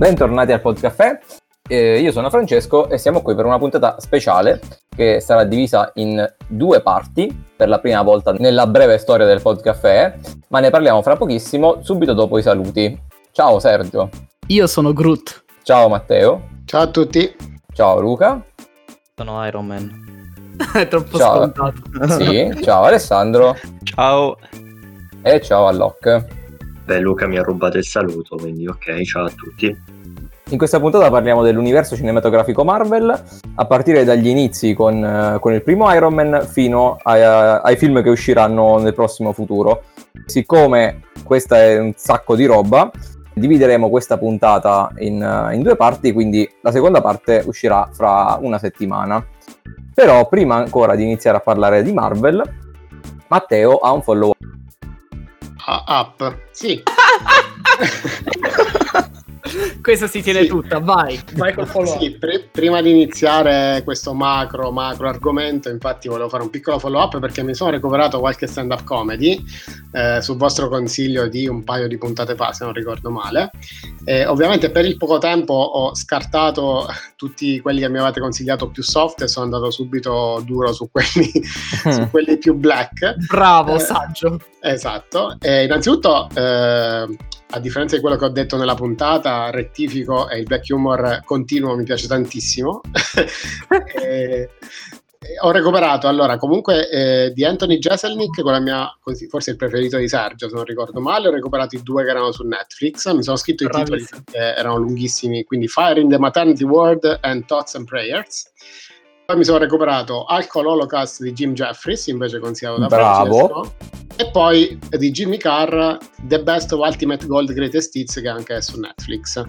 Bentornati al Podcaffè. Eh, io sono Francesco e siamo qui per una puntata speciale che sarà divisa in due parti per la prima volta nella breve storia del Podcaffè, ma ne parliamo fra pochissimo, subito dopo i saluti. Ciao Sergio. Io sono Groot. Ciao Matteo. Ciao a tutti. Ciao Luca. Sono Iron Man. È troppo Ciao. scontato. Sì, ciao Alessandro Ciao. e ciao Alloc. Beh, Luca mi ha rubato il saluto, quindi ok, ciao a tutti. In questa puntata parliamo dell'universo cinematografico Marvel, a partire dagli inizi con, eh, con il primo Iron Man fino ai, ai film che usciranno nel prossimo futuro. Siccome questa è un sacco di roba, divideremo questa puntata in, eh, in due parti, quindi la seconda parte uscirà fra una settimana. Però prima ancora di iniziare a parlare di Marvel, Matteo ha un follow Up. Sì. Questa si tiene Sì. tutta, vai, vai col follow Sì, pri- prima di iniziare questo macro, macro argomento, infatti volevo fare un piccolo follow up perché mi sono recuperato qualche stand up comedy eh, sul vostro consiglio di un paio di puntate fa, se non ricordo male. E ovviamente per il poco tempo ho scartato tutti quelli che mi avevate consigliato più soft e sono andato subito duro su quelli, su quelli più black. Bravo, Eh, saggio. Esatto, e innanzitutto eh, a differenza di quello che ho detto nella puntata, rettifico e il black humor continuo mi piace tantissimo. E- e ho recuperato allora comunque eh, di Anthony Jeselnik, con la mia, forse il preferito di Sergio se non ricordo male, ho recuperato i due che erano su Netflix, mi sono scritto i titoli Bravissimo. che erano lunghissimi, quindi Fire in the Maternity World and Thoughts and Prayers. Poi mi sono recuperato Alcohol Holocaust di Jim Jeffries, invece consigliato da Bravo. Francesco. E poi di Jimmy Carr, The Best of Ultimate Gold Greatest Hits, che anche è su Netflix.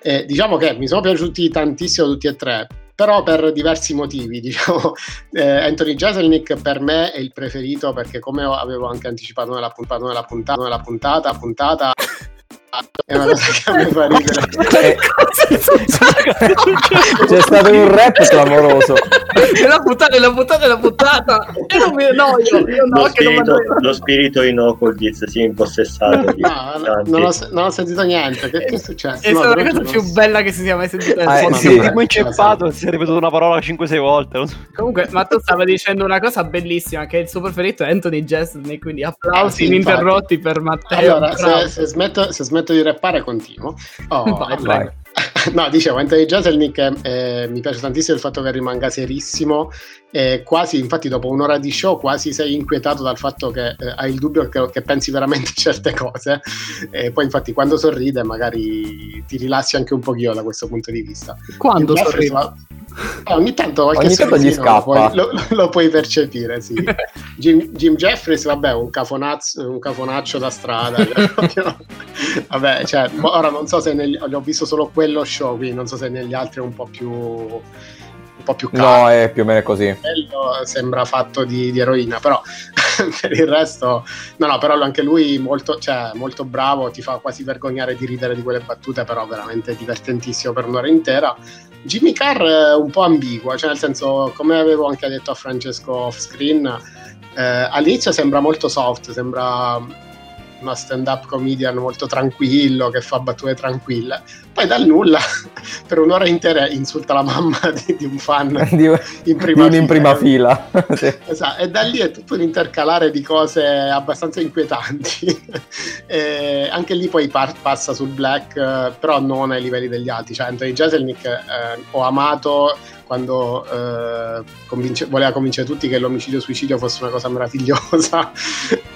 E diciamo che mi sono piaciuti tantissimo tutti e tre, però per diversi motivi. Diciamo, eh, Anthony Jeselnik per me è il preferito perché, come avevo anche anticipato nella puntata, nella puntata, nella puntata, puntata è una cosa che a me fa ridere. C'è stato un rap clamoroso. Nella puntata, nella puntata, nella puntata. E non mi annoio. Io no, lo, non spirito, annoio. lo spirito inoculdiz si è impossessato di No, non, ho, non ho sentito niente. Che, che è successo? È No, stata la cosa non più so. bella che si sia mai sentita Ah, eh, sì. Primo inceppato si è ripetuto una parola 5-6 volte. non so. Comunque, ma tu stavi dicendo una cosa bellissima: che il suo preferito è Anthony Jeselnik. Quindi applausi Eh, sì, ininterrotti per Matteo. Allora, se, se smetto, se smetto di rappare, continuo. Oh, Vai, e- vai. No, dicevo, Anthony Jeselnik eh, mi piace tantissimo il fatto che rimanga serissimo e quasi, infatti dopo un'ora di show quasi sei inquietato dal fatto che eh, hai il dubbio che, che pensi veramente certe cose e poi infatti quando sorride magari ti rilassi anche un pochino da questo punto di vista. Quando sorride? Eh, ogni tanto qualche Ogni tanto gli sorrisino lo puoi- scappa. Lo, lo puoi percepire, sì. Jim, Jim Jeffries, vabbè, un, cafonazzo, un cafonaccio da strada. vabbè, cioè, ora non so se negli, ho visto solo quello show, quindi non so se negli altri è un po' più po' più No, calmo. è più o meno così. Quello sembra fatto di, di eroina, però per il resto, no, no, però anche lui molto, cioè, molto bravo, ti fa quasi vergognare di ridere di quelle battute, però veramente divertentissimo per un'ora intera. Jimmy Carr è un po' ambiguo, cioè nel senso, come avevo anche detto a Francesco off screen, eh, all'inizio sembra molto soft, sembra una stand-up comedian molto tranquillo che fa battute tranquille. Poi dal nulla, per un'ora intera, insulta la mamma di, di un fan di, in di prima uno in prima fila. Sì. Esatto, e da lì è tutto un intercalare di cose abbastanza inquietanti. Anche lì poi par- passa sul black, eh, però non ai livelli degli altri. Cioè, Anthony Jeselnik eh, ho amato quando eh, convince- voleva convincere tutti che l'omicidio-suicidio fosse una cosa meravigliosa.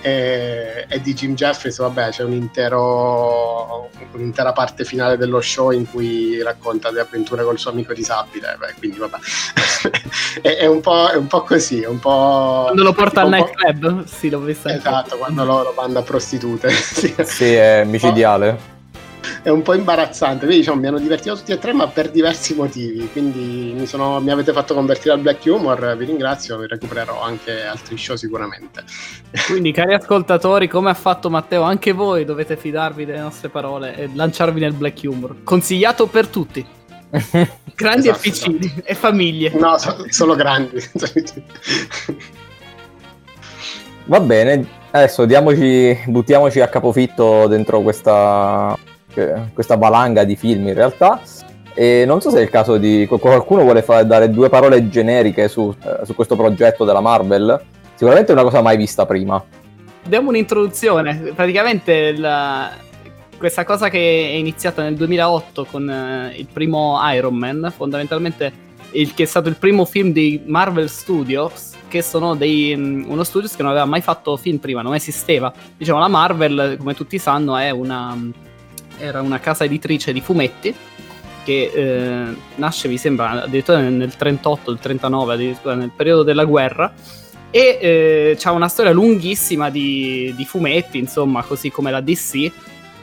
e, e di Jim Jeffries, vabbè, c'è un intero, un'intera parte finale dello show in cui racconta le avventure col suo amico disabile. Beh, quindi, vabbè, è, è un po', è un po' così, è un po'. Quando lo porta al nightclub? Sì, l'ho anche. Esatto, quando loro manda prostitute. Sì. Sì, è micidiale. È un po' imbarazzante. Quindi diciamo, mi hanno divertito tutti e tre, ma per diversi motivi. Quindi mi, sono- mi avete fatto convertire al black humor. Vi ringrazio, vi recupererò anche altri show sicuramente. Quindi, cari ascoltatori, come ha fatto Matteo, anche voi dovete fidarvi delle nostre parole e lanciarvi nel black humor. Consigliato per tutti, grandi Esatto, e piccini e famiglie. No, so- solo grandi. Va bene, adesso diamoci, buttiamoci a capofitto dentro questa, questa valanga di film in realtà. E non so se è il caso di qualcuno vuole fa- dare due parole generiche su, eh, su questo progetto della Marvel. Sicuramente è una cosa mai vista prima. Diamo un'introduzione. Praticamente la- questa cosa che è iniziata nel 2008 con eh, il primo Iron Man, fondamentalmente il, che è stato il primo film di Marvel Studios, che sono dei, mm, uno studios che non aveva mai fatto film prima, non esisteva. Diciamo, la Marvel, come tutti sanno, è una, era una casa editrice di fumetti che eh, nasce, mi sembra, addirittura nel, nel 38, il 39, addirittura nel periodo della guerra. E eh, c'ha una storia lunghissima di, di fumetti, insomma, così come la DC.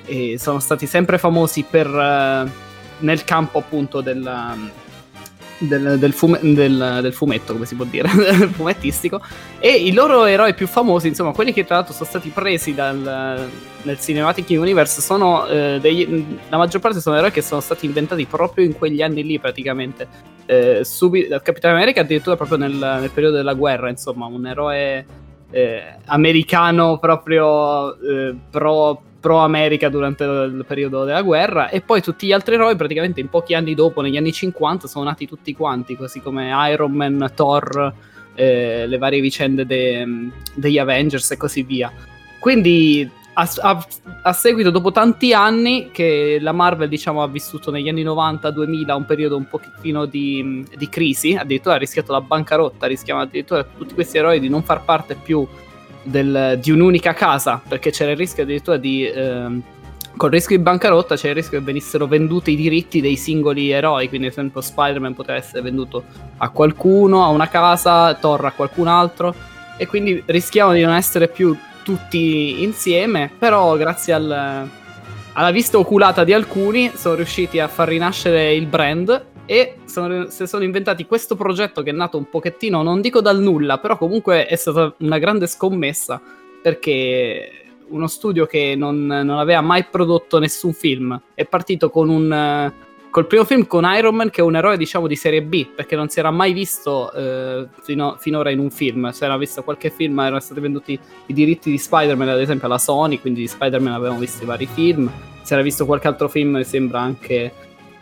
E sono stati sempre famosi per, eh, nel campo appunto del, del, del fume- del- del fumetto, come si può dire, fumettistico. E i loro eroi più famosi, insomma, quelli che tra l'altro sono stati presi dal, nel Cinematic Universe, sono eh, degli- la maggior parte sono eroi che sono stati inventati proprio in quegli anni lì, praticamente. Eh, subi- Capitano America addirittura proprio nel, nel periodo della guerra, insomma, un eroe eh, americano proprio eh, pro, pro America durante il periodo della guerra e poi tutti gli altri eroi praticamente in pochi anni dopo, negli anni 50, sono nati tutti quanti, così come Iron Man, Thor, eh, le varie vicende de- degli Avengers e così via. Quindi a, a- a seguito, dopo tanti anni che la Marvel diciamo, ha vissuto negli anni 90-2000 un periodo un pochettino di, di crisi, addirittura ha rischiato la bancarotta, rischiava addirittura tutti questi eroi di non far parte più del- di un'unica casa, perché c'era il rischio addirittura di... ehm, col rischio di bancarotta c'era il rischio che venissero venduti i diritti dei singoli eroi, quindi ad esempio Spider-Man poteva essere venduto a qualcuno, a una casa, Thor a qualcun altro, e quindi rischiavano di non essere più tutti insieme, però grazie al- alla vista oculata di alcuni sono riusciti a far rinascere il brand e sono, si sono inventati questo progetto che è nato un pochettino, non dico dal nulla, però comunque è stata una grande scommessa perché uno studio che non, non aveva mai prodotto nessun film è partito con un... Col primo film con Iron Man, che è un eroe diciamo di serie B, perché non si era mai visto eh, fino- finora in un film. Si era visto qualche film, erano stati venduti i diritti di Spider-Man, ad esempio, alla Sony, quindi di Spider-Man avevamo visto i vari film. Si era visto qualche altro film, mi sembra anche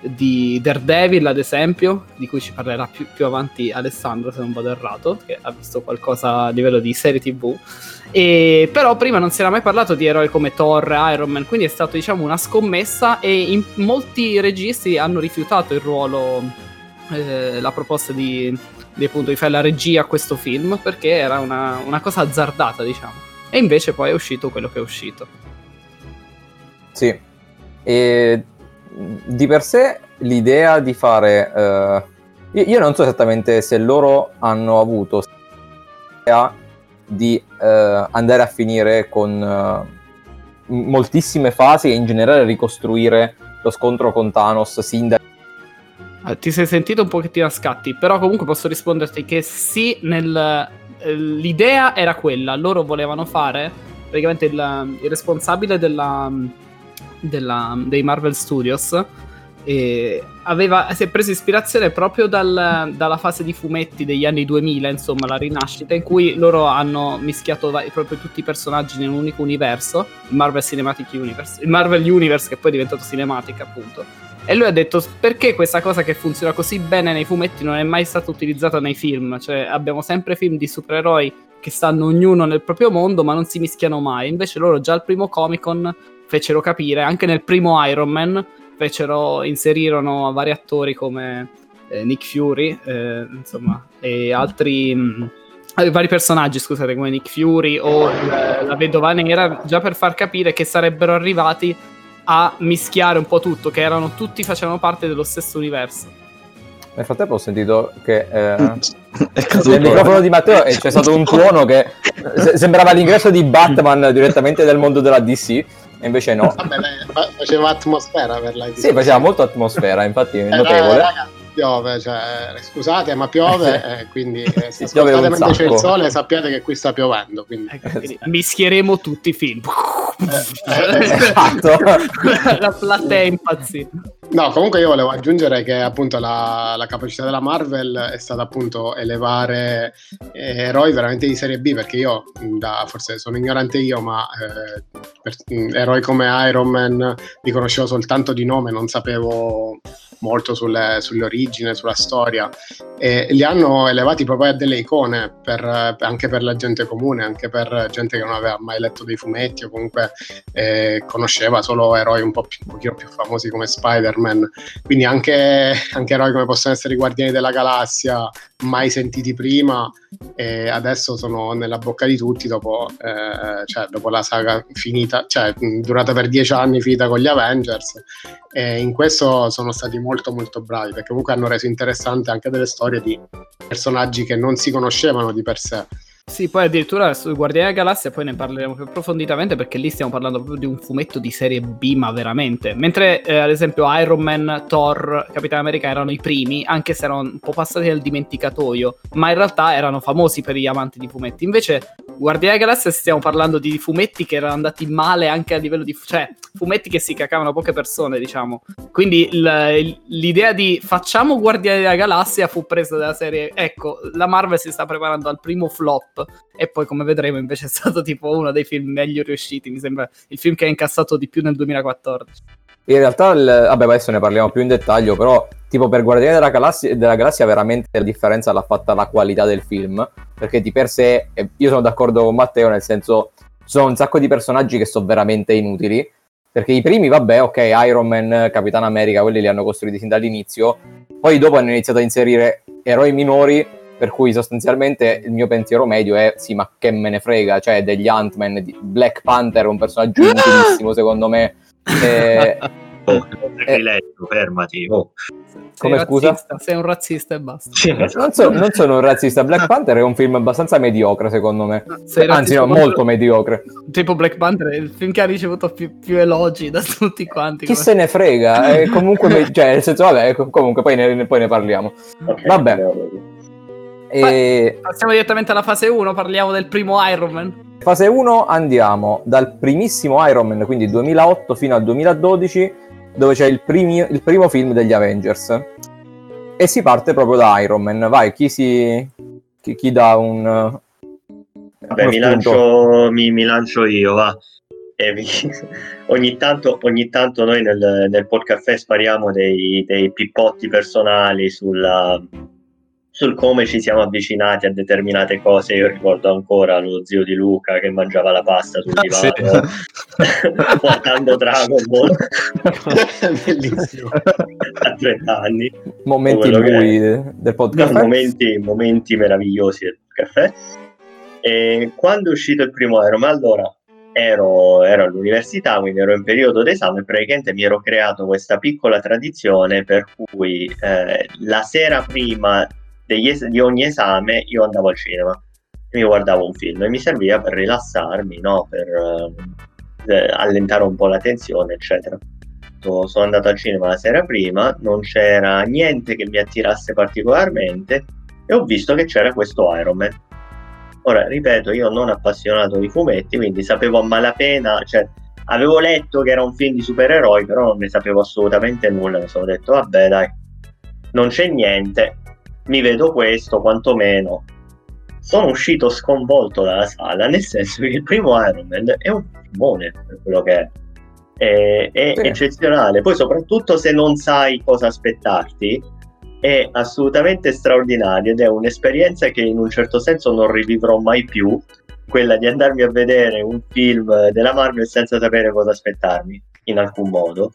di Daredevil, ad esempio, di cui ci parlerà più, più avanti Alessandro, se non vado errato, che ha visto qualcosa a livello di serie TV. E, però prima non si era mai parlato di eroi come Thor, Iron Man, quindi è stato diciamo una scommessa e molti registi hanno rifiutato il ruolo, eh, la proposta di, di, appunto, di fare la regia a questo film perché era una, una cosa azzardata diciamo. E invece poi è uscito quello che è uscito. Sì. E di per sé l'idea di fare... eh, io, non so esattamente se loro hanno avuto l'idea di eh, andare a finire con eh, moltissime fasi e in generale ricostruire lo scontro con Thanos sin da... Ah, Ti sei sentito un pochettino a scatti, però comunque posso risponderti che sì, nel, eh, l'idea era quella, loro volevano fare, praticamente il, il responsabile della, della- dei Marvel Studios aveva, si è preso ispirazione proprio dal- dalla fase di fumetti degli anni 2000, insomma la rinascita, in cui loro hanno mischiato va- proprio tutti i personaggi in un unico universo, il Marvel Cinematic Universe, il Marvel Universe che poi è diventato Cinematic appunto. E lui ha detto perché questa cosa che funziona così bene nei fumetti non è mai stata utilizzata nei film? Cioè abbiamo sempre film di supereroi che stanno ognuno nel proprio mondo ma non si mischiano mai. Invece loro già al primo Comic Con fecero capire, anche nel primo Iron Man, fecero, inserirono vari attori come eh, Nick Fury, eh, insomma, e altri... mh, eh, vari personaggi, scusate, come Nick Fury o eh, la vedova nera, già per far capire che sarebbero arrivati a mischiare un po' tutto, che erano tutti facevano parte dello stesso universo. Nel frattempo ho sentito che eh, nel microfono di Matteo e c'è stato un tuono che se- sembrava l'ingresso di Batman direttamente dal mondo della DC, e invece no. Vabbè, faceva atmosfera per la Sì, faceva molto atmosfera, infatti è Eh, notevole. raga, piove, cioè, scusate, ma piove, eh, quindi eh, se ascoltate mentre c'è il sole sappiate che qui sta piovendo. Quindi. Ecco, quindi mischieremo tutti i film. Eh, Esatto. la platea è impazzita. No, comunque io volevo aggiungere che appunto la, la capacità della Marvel è stata appunto elevare eh, eroi veramente di serie B, perché io, da, forse sono ignorante io, ma eh, per, eroi come Iron Man li conoscevo soltanto di nome, non sapevo molto sulle, sull'origine, sulla storia e li hanno elevati proprio a delle icone per, anche per la gente comune, anche per gente che non aveva mai letto dei fumetti o comunque eh, conosceva solo eroi un po' più, un pochino più famosi come Spider-Man. Quindi anche, anche eroi come possono essere i Guardiani della Galassia, mai sentiti prima e adesso sono nella bocca di tutti dopo, eh, cioè, dopo la saga finita, cioè durata per dieci anni, finita con gli Avengers. E in questo sono stati molto molto bravi perché comunque hanno reso interessante anche delle storie di personaggi che non si conoscevano di per sé. Sì, poi addirittura su Guardiani della Galassia poi ne parleremo più approfonditamente perché lì stiamo parlando proprio di un fumetto di serie B, ma veramente. Mentre eh, ad esempio Iron Man, Thor, Capitano America erano i primi, anche se erano un po' passati nel dimenticatoio, ma in realtà erano famosi per gli amanti di fumetti. Invece Guardiani della Galassia stiamo parlando di fumetti che erano andati male anche a livello di... cioè fumetti che si cacavano poche persone, diciamo. Quindi il, l'idea di facciamo Guardiani della Galassia fu presa dalla serie, ecco, la Marvel si sta preparando al primo flop e poi come vedremo invece è stato tipo uno dei film meglio riusciti, mi sembra il film che ha incassato di più nel 2014. In realtà, il, vabbè, adesso ne parliamo più in dettaglio, però tipo per Guardiani della Galassia, della Galassia veramente la differenza l'ha fatta la qualità del film, perché di per sé, io sono d'accordo con Matteo, nel senso, ci sono un sacco di personaggi che sono veramente inutili, perché i primi, vabbè, ok, Iron Man, Capitano America, quelli li hanno costruiti sin dall'inizio, poi dopo hanno iniziato a inserire eroi minori per cui sostanzialmente il mio pensiero medio è sì ma che me ne frega? Cioè degli Ant-Man di Black Panther un personaggio inutilissimo secondo me e, oh, sacrilegio, fermati oh. come sei scusa? razzista, sei un razzista e basta. Sì, Eh, non, so- non sono un razzista. Black Panther è un film abbastanza mediocre secondo me. Sei anzi no molto mediocre. Tipo Black Panther è il film che ha ricevuto più, più elogi da tutti quanti chi come- se ne frega? È comunque me- cioè nel senso vabbè comunque poi ne, poi ne parliamo. Ok, Vabbè. E passiamo direttamente alla fase 1 parliamo del primo Iron Man Fase 1 andiamo dal primissimo Iron Man, quindi 2008 fino al 2012, dove c'è il, primi- il primo film degli Avengers. E si parte proprio da Iron Man. Vai, chi si... chi, chi dà un... Vabbè, uno mi lancio, mi, mi lancio io, va. E vi- ogni, tanto, ogni tanto noi nel, nel podcast spariamo dei, dei pippotti personali sulla- sul come ci siamo avvicinati a determinate cose. Io ricordo ancora lo zio di Luca che mangiava la pasta sul Sì. divano guardando Dragon Ball Bellissimo. a 30 anni. Momenti bui de- del podcast. No, momenti, momenti meravigliosi del caffè. E quando è uscito il primo Iron Man, allora ero, ero all'università, quindi ero in periodo d'esame e praticamente mi ero creato questa piccola tradizione per cui eh, la sera prima es- di ogni esame io andavo al cinema mi guardavo un film e mi serviva per rilassarmi, no? per eh, eh, allentare un po' la tensione, eccetera sono andato al cinema la sera prima, non c'era niente che mi attirasse particolarmente e ho visto che c'era questo Iron Man. Ora, ripeto, io non appassionato di fumetti, quindi sapevo a malapena, cioè avevo letto che era un film di supereroi, però non ne sapevo assolutamente nulla, mi sono detto, vabbè dai, non c'è niente, mi vedo questo, quantomeno. Sono uscito sconvolto dalla sala, nel senso che il primo Iron Man è un filmone per quello che è è, è Sì. eccezionale. Poi, soprattutto se non sai cosa aspettarti, è assolutamente straordinario ed è un'esperienza che in un certo senso non rivivrò mai più. Quella di andarmi a vedere un film della Marvel senza sapere cosa aspettarmi in alcun modo.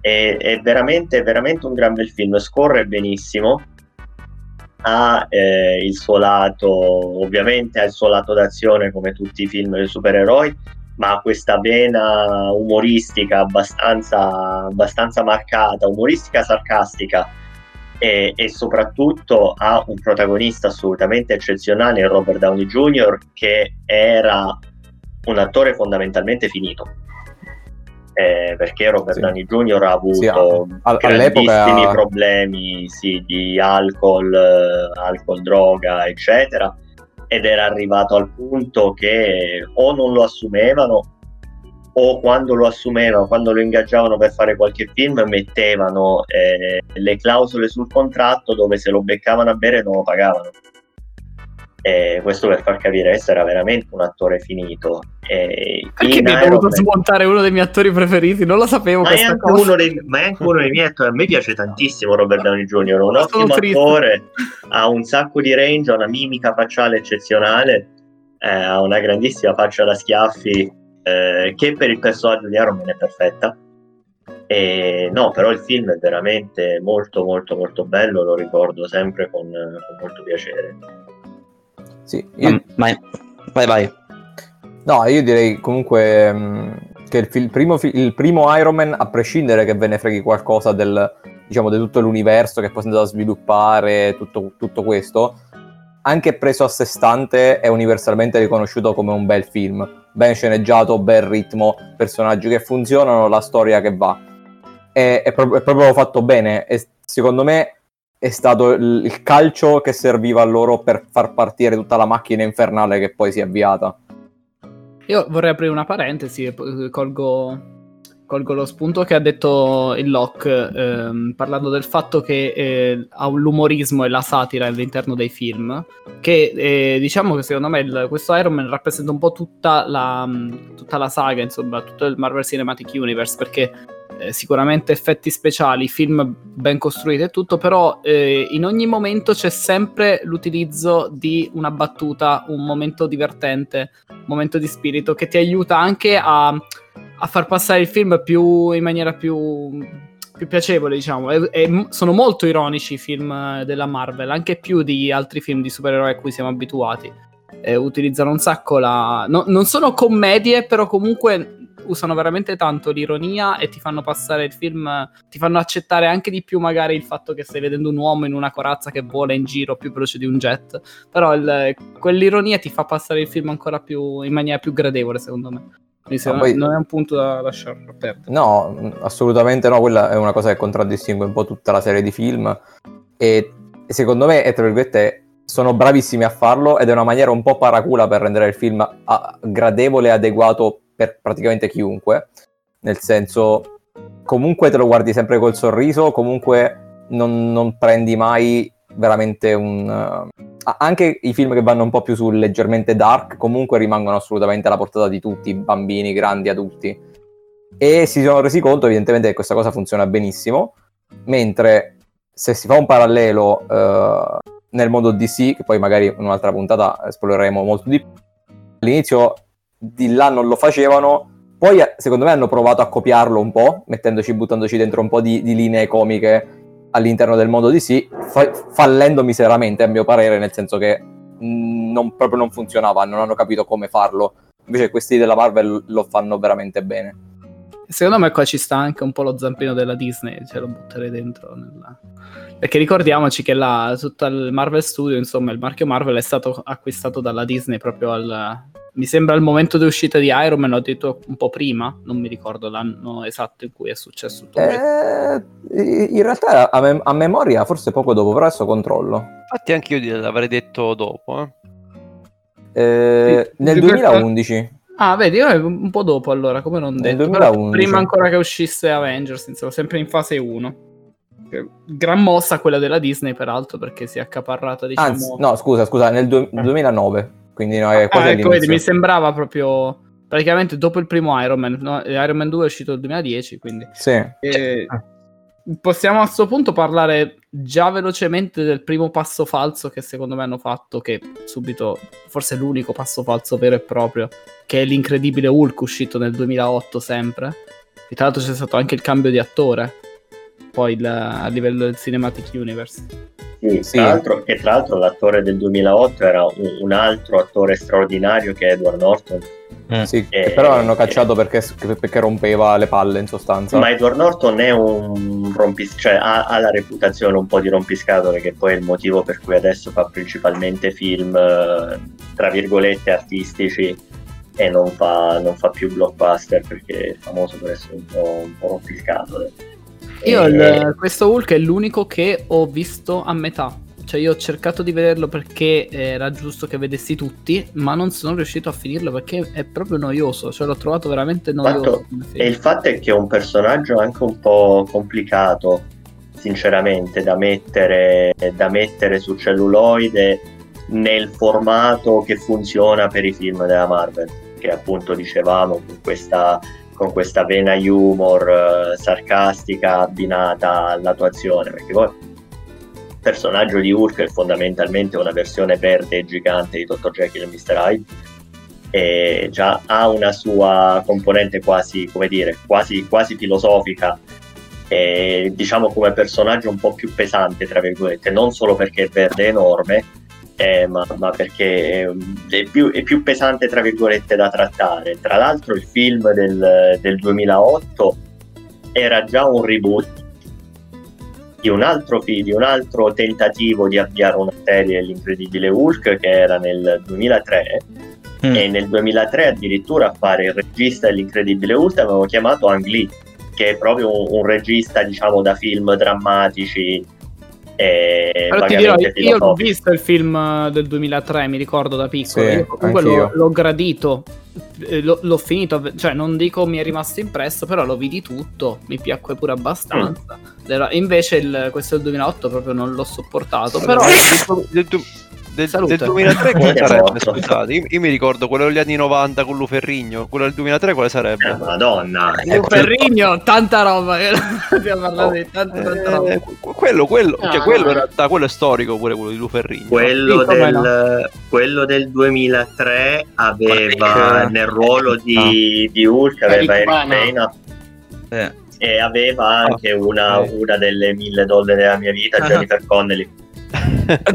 È, è veramente, veramente un gran bel film. Scorre benissimo. Ha eh, il suo lato, ovviamente, ha il suo lato d'azione come tutti i film dei supereroi, ma ha questa vena umoristica abbastanza, abbastanza marcata, umoristica sarcastica e, e soprattutto ha un protagonista assolutamente eccezionale, Robert Downey Jr., che era un attore fondamentalmente finito. Eh, perché Robert Sì. Downey Jr. ha avuto Sì, a- a- grandissimi problemi sì, di alcol, eh, alcol, droga, eccetera ed era arrivato al punto che o non lo assumevano o quando lo assumevano, quando lo ingaggiavano per fare qualche film, mettevano eh, le clausole sul contratto dove se lo beccavano a bere non lo pagavano. E questo per far capire che era veramente un attore finito. E Perché in mi hai dovuto Man- smontare uno dei miei attori preferiti? Non lo sapevo ma è, anche dei, ma è anche uno dei miei attori. A me piace tantissimo Robert Downey Jr. Un ottimo triste. attore, ha un sacco di range, ha una mimica facciale eccezionale, eh, ha una grandissima faccia da schiaffi eh, che per il personaggio di Iron Man è perfetta. E no, però il film è veramente molto molto molto bello, lo ricordo sempre con, con molto piacere. Sì, io- Ma, ma- vai, vai. No, io direi comunque mh, che il, il primo, il primo Iron Man, a prescindere che ve ne freghi qualcosa del, diciamo, di tutto l'universo che poi si è andato a sviluppare, tutto, tutto questo, anche preso a sé stante è universalmente riconosciuto come un bel film. Ben sceneggiato, bel ritmo, personaggi che funzionano, la storia che va. È, è pro- è proprio fatto bene e secondo me è stato il, calcio che serviva a loro per far partire tutta la macchina infernale che poi si è avviata. Io vorrei aprire una parentesi colgo, colgo lo spunto che ha detto il Locke ehm, parlando del fatto che eh, l'umorismo e la satira all'interno dei film che eh, diciamo che secondo me il- questo Iron Man rappresenta un po' tutta la, tutta la saga insomma tutto il Marvel Cinematic Universe perché eh, sicuramente effetti speciali, film ben costruiti e tutto, però eh, in ogni momento c'è sempre l'utilizzo di una battuta, un momento divertente, un momento di spirito che ti aiuta anche a, a far passare il film più in maniera più, più piacevole, diciamo. E, e sono molto ironici i film eh, della Marvel, anche più di altri film di supereroi a cui siamo abituati. Eh, utilizzano un sacco la. no- non sono commedie, però comunque usano veramente tanto l'ironia e ti fanno passare il film, ti fanno accettare anche di più magari il fatto che stai vedendo un uomo in una corazza che vola in giro più veloce di un jet, però il- quell'ironia ti fa passare il film ancora più in maniera più gradevole secondo me. Quindi secondo poi- me non è un punto da lasciare aperto. No, mh, assolutamente no, quella è una cosa che contraddistingue un po' tutta la serie di film e secondo me, e tra virgolette, sono bravissimi a farlo ed è una maniera un po' paracula per rendere il film a- gradevole e adeguato per praticamente chiunque, nel senso comunque te lo guardi sempre col sorriso, comunque non, non prendi mai veramente un... a- anche i film che vanno un po' più sul leggermente dark comunque rimangono assolutamente alla portata di tutti, bambini, grandi, adulti. E si sono resi conto evidentemente che questa cosa funziona benissimo, mentre se si fa un parallelo eh, nel mondo DC, che poi magari in un'altra puntata esploreremo molto di più, all'inizio di là non lo facevano, poi eh, secondo me hanno provato a copiarlo un po', mettendoci, buttandoci dentro un po' di, di linee comiche all'interno del mondo DC, fa- fallendo miseramente a mio parere, nel senso che mh, non, proprio non funzionava, non hanno capito come farlo. Invece questi della Marvel lo fanno veramente bene. Secondo me qua ci sta anche un po' lo zampino della Disney, ce lo butterei dentro. nella- Perché ricordiamoci che la, tutto il Marvel Studio, insomma, il marchio Marvel è stato acquistato dalla Disney proprio al... Mi sembra al momento di uscita di Iron Man, ho detto un po' prima, non mi ricordo l'anno esatto in cui è successo tutto. Eh, in realtà a, mem- a memoria forse poco dopo, però adesso controllo. Infatti anche io l'avrei detto dopo. eh. Eh, Sì, nel di questo- 2011. Ah, vedi, eh, un po' dopo allora, come non detto. Però 2011. prima ancora che uscisse Avengers, insomma, sempre in fase 1. Eh, Gran mossa quella della Disney, peraltro, perché si è accaparrata, diciamo... Anzi, no, scusa, scusa, nel du- 2009. Quindi no, è quasi Ah, ecco, vedi, mi sembrava proprio praticamente dopo il primo Iron Man. no? Iron Man 2 è uscito nel 2010, quindi Sì. eh, possiamo a questo punto parlare già velocemente del primo passo falso che secondo me hanno fatto, che subito, forse è l'unico passo falso vero e proprio, che è l'incredibile Hulk uscito nel 2008 sempre. E tra l'altro c'è stato anche il cambio di attore, poi il- a livello del Cinematic Universe. Sì, Sì. Tra l'altro, che tra l'altro l'attore del 2008 era un, un altro attore straordinario che è Edward Norton. Sì, Eh, che però l'hanno cacciato perché, perché rompeva le palle in sostanza. Ma Edward Norton è un rompis- cioè ha, ha la reputazione un po' di rompiscatole, che poi è il motivo per cui adesso fa principalmente film eh, tra virgolette artistici e non fa, non fa più blockbuster perché è famoso per essere un po', un po' rompiscatole. Io E- il- questo Hulk è l'unico che ho visto a metà. Cioè, io ho cercato di vederlo perché era giusto che vedessi tutti, ma non sono riuscito a finirlo perché è proprio noioso. Cioè, l'ho trovato veramente noioso. E il fatto è che è un personaggio anche un po' complicato, sinceramente, da mettere, da mettere su celluloide nel formato che funziona per i film della Marvel, che appunto dicevamo con questa, con questa vena humor eh, sarcastica abbinata all'attuazione, perché poi personaggio di Hulk è fondamentalmente una versione verde e gigante di Dr. Jekyll e Mr. Hyde e già ha una sua componente quasi, come dire, quasi, quasi filosofica e diciamo come personaggio un po' più pesante, tra virgolette, non solo perché è verde enorme, eh, ma, ma perché è più, è più pesante, tra virgolette, da trattare. Tra l'altro il film del, del 2008 era già un reboot di un altro di un altro tentativo di avviare una serie L'incredibile Hulk che era nel 2003 Mm. e nel 2003 addirittura a fare il regista dell'Incredibile Hulk avevo chiamato Ang Lee che è proprio un, un regista diciamo da film drammatici e Però ti dirò, io l'ho visto il film eh, del 2003, mi ricordo da piccolo. Sì, io comunque l'ho, l'ho gradito, eh, l'ho, l'ho finito, cioè non dico mi è rimasto impresso, però lo vidi tutto, mi piacque pure abbastanza. Era- Invece il- questo del 2008 proprio non l'ho sopportato, però del, del, del- Salute. del 2003 quale Che sarebbe? Scusate, io, io mi ricordo quello degli anni 90 con Luferrigno, quello del 2003 quale Eh, sarebbe? Madonna il Ferrigno, tanta roba, stiamo parlando di tanta, tanta roba. Eh, que- quello, quello, cioè, Ah. quello in realtà quello è storico pure quello di Luferrigno. quello, Sì, del, quello del 2003 aveva nel ruolo di, di Hulk aveva Eric. Pena Eh, e aveva anche Ah, una, ok. una delle mille donne della mia vita Ah. Jennifer Connelly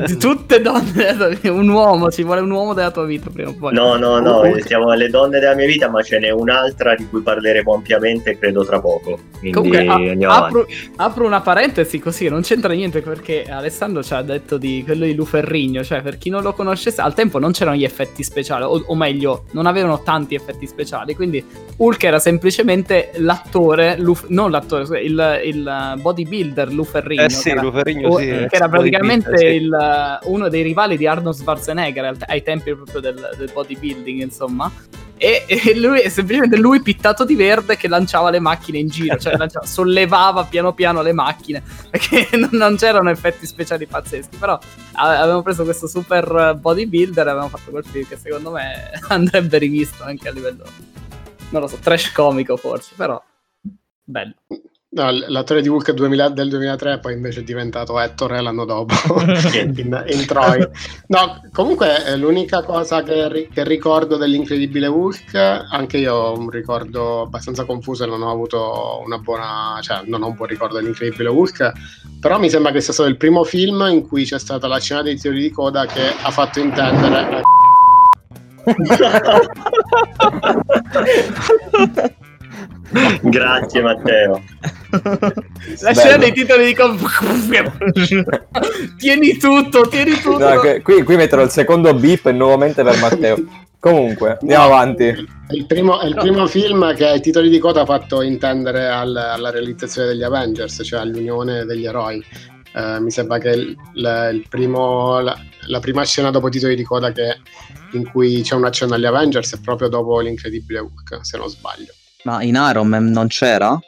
Di tutte donne della tua vita, un uomo, ci vuole un uomo della tua vita prima o poi. no no no Comunque- siamo alle donne della mia vita ma ce n'è un'altra di cui parleremo ampiamente credo tra poco quindi Comunque a- apro, apro una parentesi così, non c'entra niente perché Alessandro ci ha detto di quello di Luferrigno, cioè per chi non lo conoscesse, al tempo non c'erano gli effetti speciali, o, o meglio, non avevano tanti effetti speciali, quindi Hulk era semplicemente l'attore, Luf- non l'attore, il, il bodybuilder Luferrigno. Eh sì, era- Luferrigno o- sì. che era praticamente Sì. il- uno dei rivali di Arnold Schwarzenegger ai tempi proprio del, del bodybuilding, insomma. E, e lui è semplicemente lui pittato di verde che lanciava le macchine in giro, cioè lanciava- sollevava piano piano le macchine perché non, non c'erano effetti speciali pazzeschi. Però avevamo preso questo super bodybuilder e avevamo fatto quel film che secondo me andrebbe rivisto anche a livello, non lo so, trash comico forse, però bello. No, l'attore di Hulk 2000 del 2003 poi invece è diventato Ettore l'anno dopo in, in Troy. No, comunque eh, l'unica cosa che, che ricordo dell'incredibile Hulk, anche io ho un ricordo abbastanza confuso e non ho avuto una buona, cioè non ho un buon ricordo dell'incredibile Hulk, però mi sembra che sia stato il primo film in cui c'è stata la scena dei titoli di coda che ha fatto intendere grazie Matteo La scena dei titoli di Tieni tutto, tieni tutto. No, qui, qui metterò il secondo beep nuovamente per Matteo. Comunque, andiamo No, avanti. È il primo, è il primo film che ai titoli di coda ha fatto intendere al- alla realizzazione degli Avengers, cioè all'unione degli eroi. Eh, mi sembra che il, la- il primo- la, la prima scena dopo i titoli di coda che- in cui c'è un accenno agli Avengers è proprio dopo l'incredibile Hulk, se non sbaglio. Ma in Iron Man non c'era?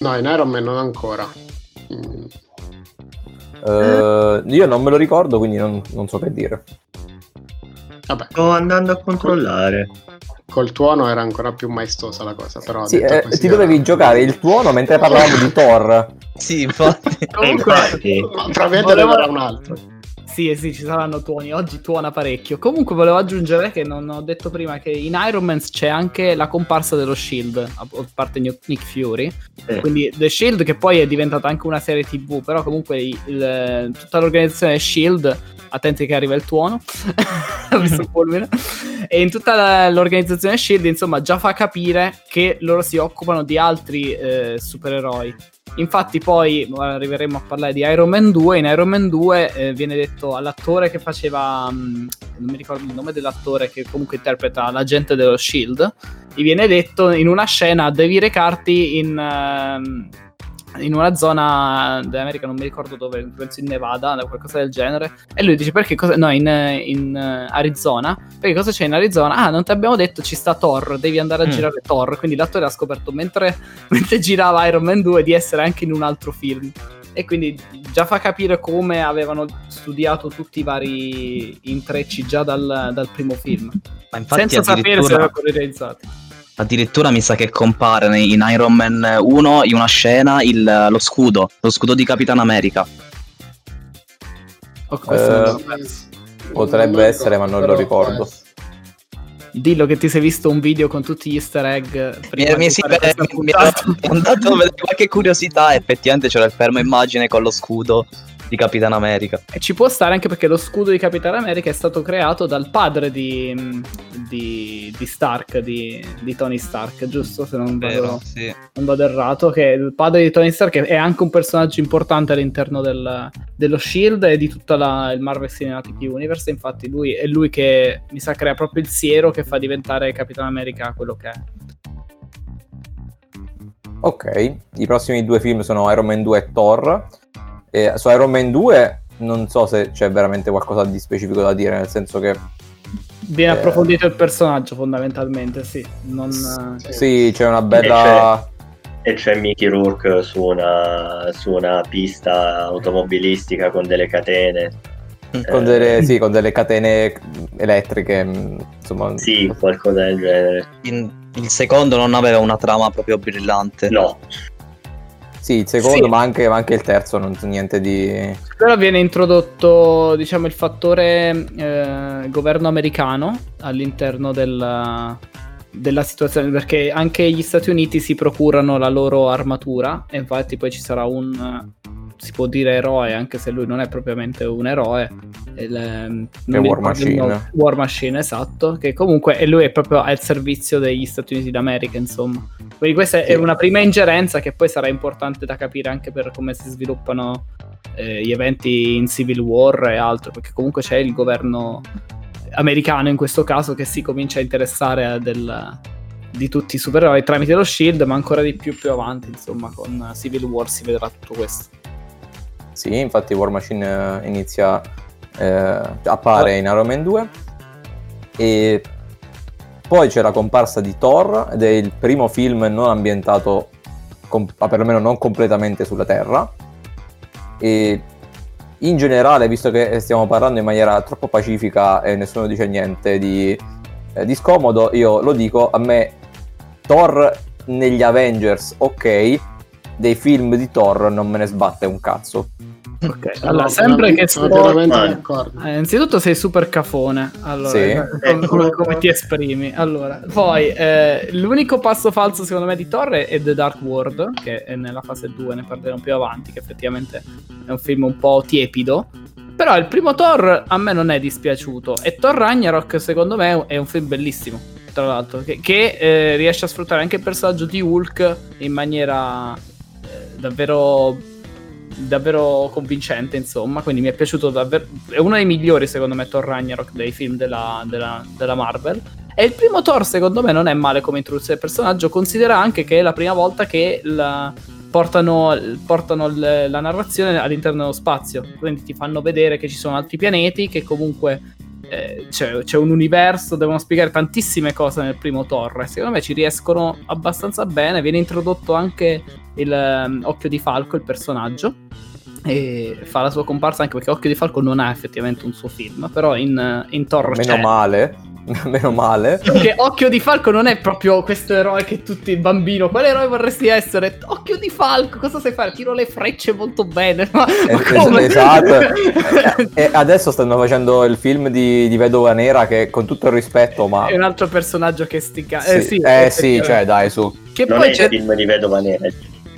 No, in Iron Man non ancora. Mm, Eh, io non me lo ricordo, quindi non, non so che dire. vabbè, sto andando a controllare col tuono era ancora più maestosa la cosa, però... Sì, detto eh, così ti era- dovevi giocare il tuono mentre parlavamo di Thor. Sì, infatti. Comunque, infatti Volevo- ne era un altro. Sì, eh sì, ci saranno tuoni. Oggi tuona parecchio. Comunque, volevo aggiungere che non ho detto prima che in Iron Man c'è anche la comparsa dello Shield, a parte Nick Fury. Sì. Quindi The Shield, che poi è diventata anche una serie TV, però comunque il- il- tutta l'organizzazione Shield. Attenti che arriva il tuono, ho visto il fulmine. E in tutta l'organizzazione Shield, insomma, già fa capire che loro si occupano di altri eh, supereroi. Infatti, poi arriveremo a parlare di Iron Man 2. In Iron Man 2 eh, viene detto all'attore che faceva. mh, non mi ricordo il nome dell'attore che comunque interpreta l'agente dello Shield. Gli viene detto in una scena: devi recarti in. ehm, in una zona dell'America, non mi ricordo dove, penso in Nevada, qualcosa del genere. E lui dice: Perché cosa. No, in, in eh, Arizona. Perché cosa c'è in Arizona? Ah, non ti abbiamo detto ci sta Thor, devi andare a Mm. girare Thor. Quindi l'attore ha scoperto mentre, mentre girava Iron Man 2 di essere anche in un altro film. E quindi già fa capire come avevano studiato tutti i vari intrecci già dal, dal primo film. Senza sapere se avevano realizzato. Addirittura mi sa che compare in Iron Man 1 in una scena il- lo scudo, lo scudo di Capitan America. Oh, questo Eh, potrebbe Non essere, ma non lo ricordo. Dillo che ti sei visto un video con tutti gli easter egg Mi, prima mi, di sì, beh, mi ero andato a vedere qualche curiosità, effettivamente c'era il fermo immagine con lo scudo di Capitan America. E ci può stare anche perché lo scudo di Capitan America è stato creato dal padre di, di, di Stark, di, di Tony Stark, giusto? Se non vado, sì. non vado errato, che il padre di Tony Stark è anche un personaggio importante all'interno del- dello Shield e di tutto il Marvel Cinematic Universe. Infatti, lui è lui che mi sa crea proprio il siero che fa diventare Capitan America quello che è. Ok, i prossimi due film sono Iron Man 2 e Thor. E su Iron Man 2 non so se c'è veramente qualcosa di specifico da dire, nel senso che Viene Eh. approfondito il personaggio, fondamentalmente, sì. Non, eh, sì, c'è una bella... E c'è Mickey Rourke su una, su una pista automobilistica con delle catene. Con Eh, delle, sì, con delle catene elettriche, mh, insomma... Sì, qualcosa del genere. In- il secondo non aveva una trama proprio brillante. No, Sì, il secondo, Sì. ma, anche, ma anche il terzo, non niente di... Però viene introdotto, diciamo, il fattore eh, governo americano all'interno del- della situazione, perché anche gli Stati Uniti si procurano la loro armatura, e infatti poi ci sarà un, si può dire eroe, anche se lui non è propriamente un eroe, il, ehm, mi War Machine. nome. War Machine, esatto, che comunque e lui è proprio al servizio degli Stati Uniti d'America, insomma. Quindi questa è una prima ingerenza che poi sarà importante da capire anche per come si sviluppano eh, gli eventi in Civil War e altro, perché comunque c'è il governo americano in questo caso che si comincia a interessare a del- di tutti i supereroi tramite lo Shield, ma ancora di più più avanti, insomma, con Civil War si vedrà tutto questo. Sì, infatti War Machine eh, inizia... eh, appare in Iron Man 2. E poi c'è la comparsa di Thor, ed è il primo film non ambientato, com- ma perlomeno non completamente sulla Terra. E in generale, visto che stiamo parlando in maniera troppo pacifica e nessuno dice niente di, eh, di scomodo, io lo dico, a me Thor negli Avengers, ok, dei film di Thor non me ne sbatte un cazzo. Ok, allora, sempre che d'accordo. Eh, innanzitutto sei super cafone, allora, Sì. eh, come, come- come ti esprimi. Allora, poi eh, l'unico passo falso secondo me di Thor è The Dark World, che è nella fase 2, ne parleremo più avanti, che effettivamente è un film un po' tiepido. Però il primo Thor a me non è dispiaciuto e Thor Ragnarok secondo me è un film bellissimo, tra l'altro, che, che, eh, riesce a sfruttare anche il personaggio di Hulk in maniera eh, davvero davvero convincente, insomma. Quindi mi è piaciuto davvero. È uno dei migliori, secondo me, Thor Ragnarok dei film della, della- della Marvel. E il primo Thor, secondo me, non è male come introduzione del personaggio. Considera anche che è la prima volta che la- portano, portano l- la narrazione all'interno dello spazio. Quindi ti fanno vedere che ci sono altri pianeti, che comunque. Eh, c'è, c'è un universo, devono spiegare tantissime cose nel primo Thor. Secondo me ci riescono abbastanza bene. Viene introdotto anche il ehm, Occhio di Falco, il personaggio, e fa la sua comparsa anche perché Occhio di Falco non ha effettivamente un suo film, però in, in Thor Meno c'è. male, meno male. Perché Occhio di Falco non è proprio questo eroe che tutti bambino. Quale eroe vorresti essere? Occhio di Falco, cosa sai fare? Tiro le frecce molto bene. Ma, ma Es- come? esatto. e adesso stanno facendo il film di, di Vedova Nera che con tutto il rispetto, ma... È un altro personaggio che stica. Sì, Eh sì, eh, sì, cioè dai su. Che non poi è c'è. il film di Vedova Nera,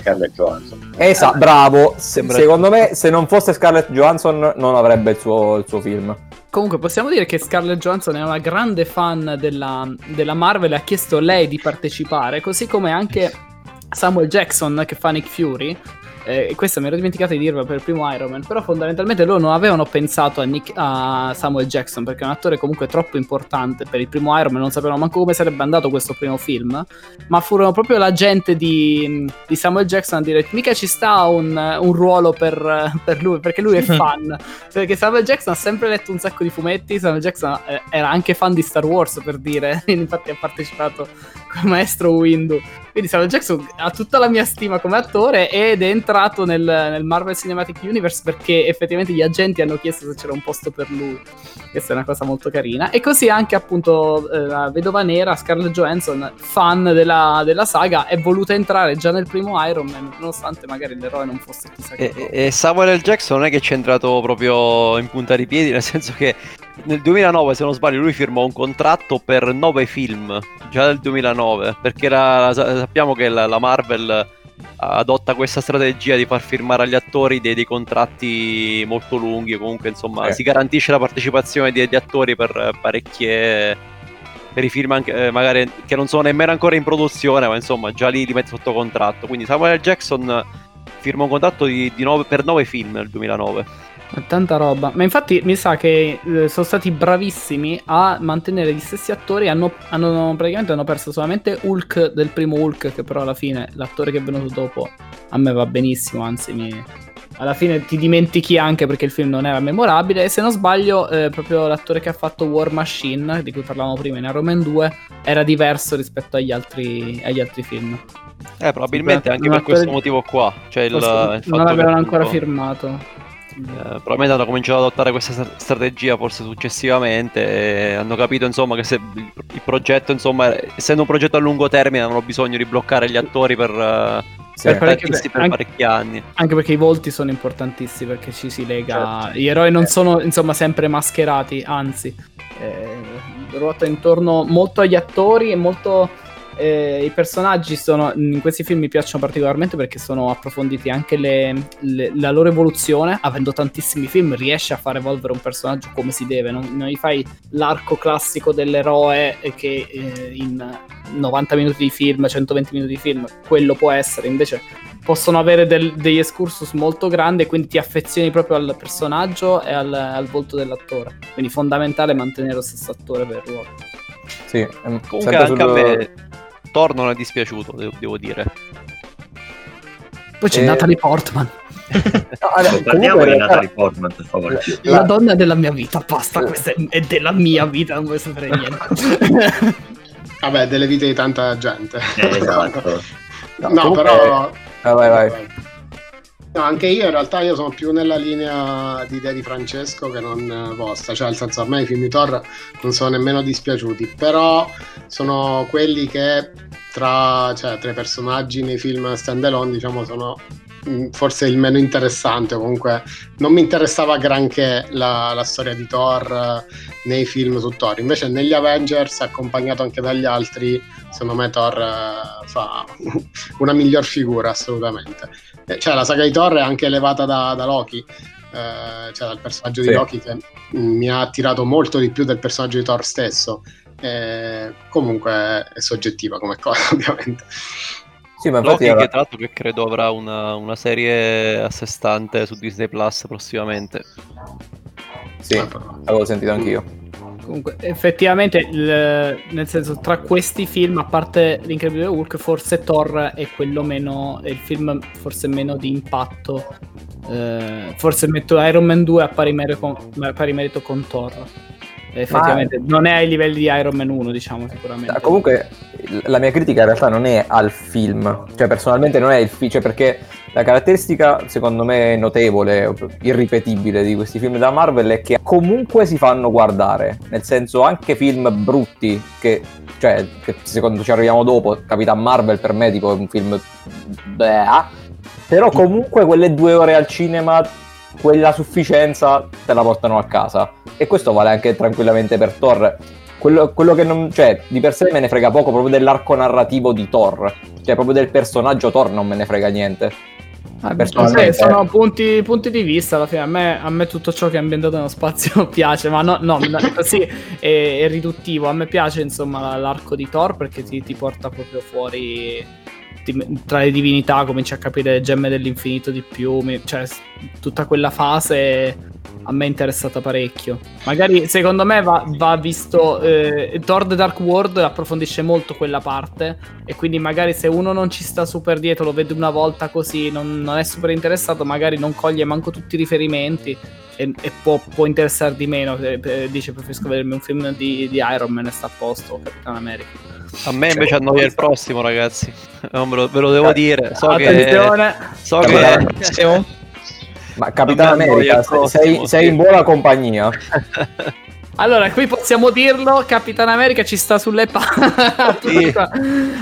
Scarlett Johansson. Esatto, bravo. Se- Sembra- secondo me, se non fosse Scarlett Johansson, non avrebbe il suo, il suo film. Comunque possiamo dire che Scarlett Johansson è una grande fan della, della Marvel e ha chiesto lei di partecipare, così come anche Samuel Jackson che fa Nick Fury. Eh, questo mi ero dimenticato di dirlo per il primo Iron Man, però fondamentalmente loro non avevano pensato a, Nick, a, Samuel Jackson perché è un attore comunque troppo importante per il primo Iron Man, non sapevano manco come sarebbe andato questo primo film, ma furono proprio la gente di, di Samuel Jackson a dire mica ci sta un, un ruolo per, per, lui, perché lui è fan, perché Samuel Jackson ha sempre letto un sacco di fumetti, Samuel Jackson eh, era anche fan di Star Wars per dire, infatti ha partecipato come maestro Windu. Quindi Samuel Jackson ha tutta la mia stima come attore ed è entrato nel, nel, Marvel Cinematic Universe perché effettivamente gli agenti hanno chiesto se c'era un posto per lui. Questa è una cosa molto carina. E così anche appunto eh, la vedova nera, Scarlett Johansson, fan della, della, saga, è voluta entrare già nel primo Iron Man, nonostante magari l'eroe non fosse chissà che. E, e Samuel L. Jackson non è che c'è entrato proprio in punta di piedi, nel senso che nel 2009, se non sbaglio, lui firmò un contratto per nove film, già nel 2009, perché la, sappiamo che la, la, Marvel adotta questa strategia di far firmare agli attori dei, dei contratti molto lunghi, comunque insomma eh. si garantisce la partecipazione degli attori per parecchie per i film anche, eh, magari che non sono nemmeno ancora in produzione, ma insomma già lì li mette sotto contratto. Quindi Samuel Jackson firma un contratto di, di nove, per nove film nel 2009. Tanta roba. Ma infatti mi sa che eh, sono stati bravissimi a mantenere gli stessi attori. Hanno, hanno, praticamente hanno perso solamente Hulk del primo Hulk, che però alla fine l'attore che è venuto dopo a me va benissimo. Anzi, mi, alla fine ti dimentichi anche perché il film non era memorabile. E se non sbaglio, eh, proprio l'attore che ha fatto War Machine, di cui parlavamo prima in Iron Man 2, era diverso rispetto agli altri, agli altri film. Eh, probabilmente anche per questo motivo qua. Cioè il, non l'avevano ancora firmato. Eh, probabilmente hanno cominciato ad adottare questa strategia forse successivamente e hanno capito insomma che se il progetto insomma essendo un progetto a lungo termine hanno bisogno di bloccare gli attori per, eh, sì, per, parecchi, per anche, parecchi anni anche perché i volti sono importantissimi perché ci si lega certo. gli eroi non eh. sono insomma sempre mascherati anzi eh, ruota intorno molto agli attori e molto eh, i personaggi sono, in questi film mi piacciono particolarmente perché sono approfonditi anche le, le, la loro evoluzione. Avendo tantissimi film, riesci a far evolvere un personaggio come si deve. Non, non gli fai l'arco classico dell'eroe che eh, in 90 minuti di film, 120 minuti di film, quello può essere. Invece possono avere del, degli excursus molto grandi e quindi ti affezioni proprio al personaggio e al, al volto dell'attore. Quindi fondamentale mantenere lo stesso attore per il ruolo. Sì, comunque anche sul... a me Thor non è dispiaciuto, devo, dire. Poi c'è e... Natalie Portman. no, allora, Parliamo di Natalie Portman, per favore. La, la donna della mia vita, basta, questa è, è della mia vita, non vuoi sapere niente. Vabbè, delle vite di tanta gente. Eh, esatto. no, no però... Ah, vai, vai. No, anche io in realtà io sono più nella linea di idea di Francesco che non vostra, cioè nel senso a me i film di Thor non sono nemmeno dispiaciuti, però sono quelli che tra, cioè, tra i personaggi nei film stand alone diciamo sono forse il meno interessante, comunque non mi interessava granché la, la, storia di Thor nei film su Thor, invece negli Avengers, accompagnato anche dagli altri, secondo me Thor uh, fa una miglior figura assolutamente. Eh, cioè la saga di Thor è anche elevata da, da Loki, eh, cioè dal personaggio sì. di Loki che mi ha attirato molto di più del personaggio di Thor stesso. Eh, comunque è soggettiva come cosa, ovviamente. Sì, ma Loki era... che tra l'altro che credo avrà una, una, serie a sé stante su Disney Plus prossimamente. Sì, l'avevo sentito anch'io. Comunque, effettivamente, il, nel senso, tra questi film, a parte l'Incredibile Hulk, forse Thor è quello meno. è il film forse meno di impatto. Eh, forse metto Iron Man 2 a pari merito con, a pari merito con Thor. Effettivamente, Ma... non è ai livelli di Iron Man 1, diciamo sicuramente. Comunque, la mia critica in realtà non è al film, cioè personalmente non è il film, cioè perché la caratteristica, secondo me, notevole, irripetibile di questi film da Marvel è che comunque si fanno guardare. Nel senso, anche film brutti, che, cioè, che secondo ci arriviamo dopo, Capitan Marvel per me tipo è un film... Beh, però comunque quelle due ore al cinema, quella sufficienza, te la portano a casa. E questo vale anche tranquillamente per Thor. Quello, quello, che non. cioè, di per sé me ne frega poco proprio dell'arco narrativo di Thor. Cioè, proprio del personaggio Thor non me ne frega niente. Ah, personalmente... sono punti, punti, di vista alla fine. A me, a me, tutto ciò che è ambientato nello spazio piace, ma no, no così è, è, riduttivo. A me piace insomma l'arco di Thor perché ti, ti porta proprio fuori tra le divinità cominci a capire le gemme dell'infinito di più, cioè tutta quella fase a me è interessata parecchio. Magari secondo me va, va visto eh, Thor The Dark World approfondisce molto quella parte e quindi magari se uno non ci sta super dietro, lo vede una volta così, non, non è super interessato, magari non coglie manco tutti i riferimenti e, e può, può interessare di meno. Eh, eh, dice preferisco vedermi un film di, di Iron Man e sta a posto, Capitan America. A me invece annoia il prossimo, ragazzi. Non ve lo, ve lo devo dire. So che, Attenzione, so Capitano- che Ma Capitan Non mi annoia America, prossimo, sei, sei in buona compagnia. Allora, qui possiamo dirlo, Capitan America ci sta sulle palle. Sì.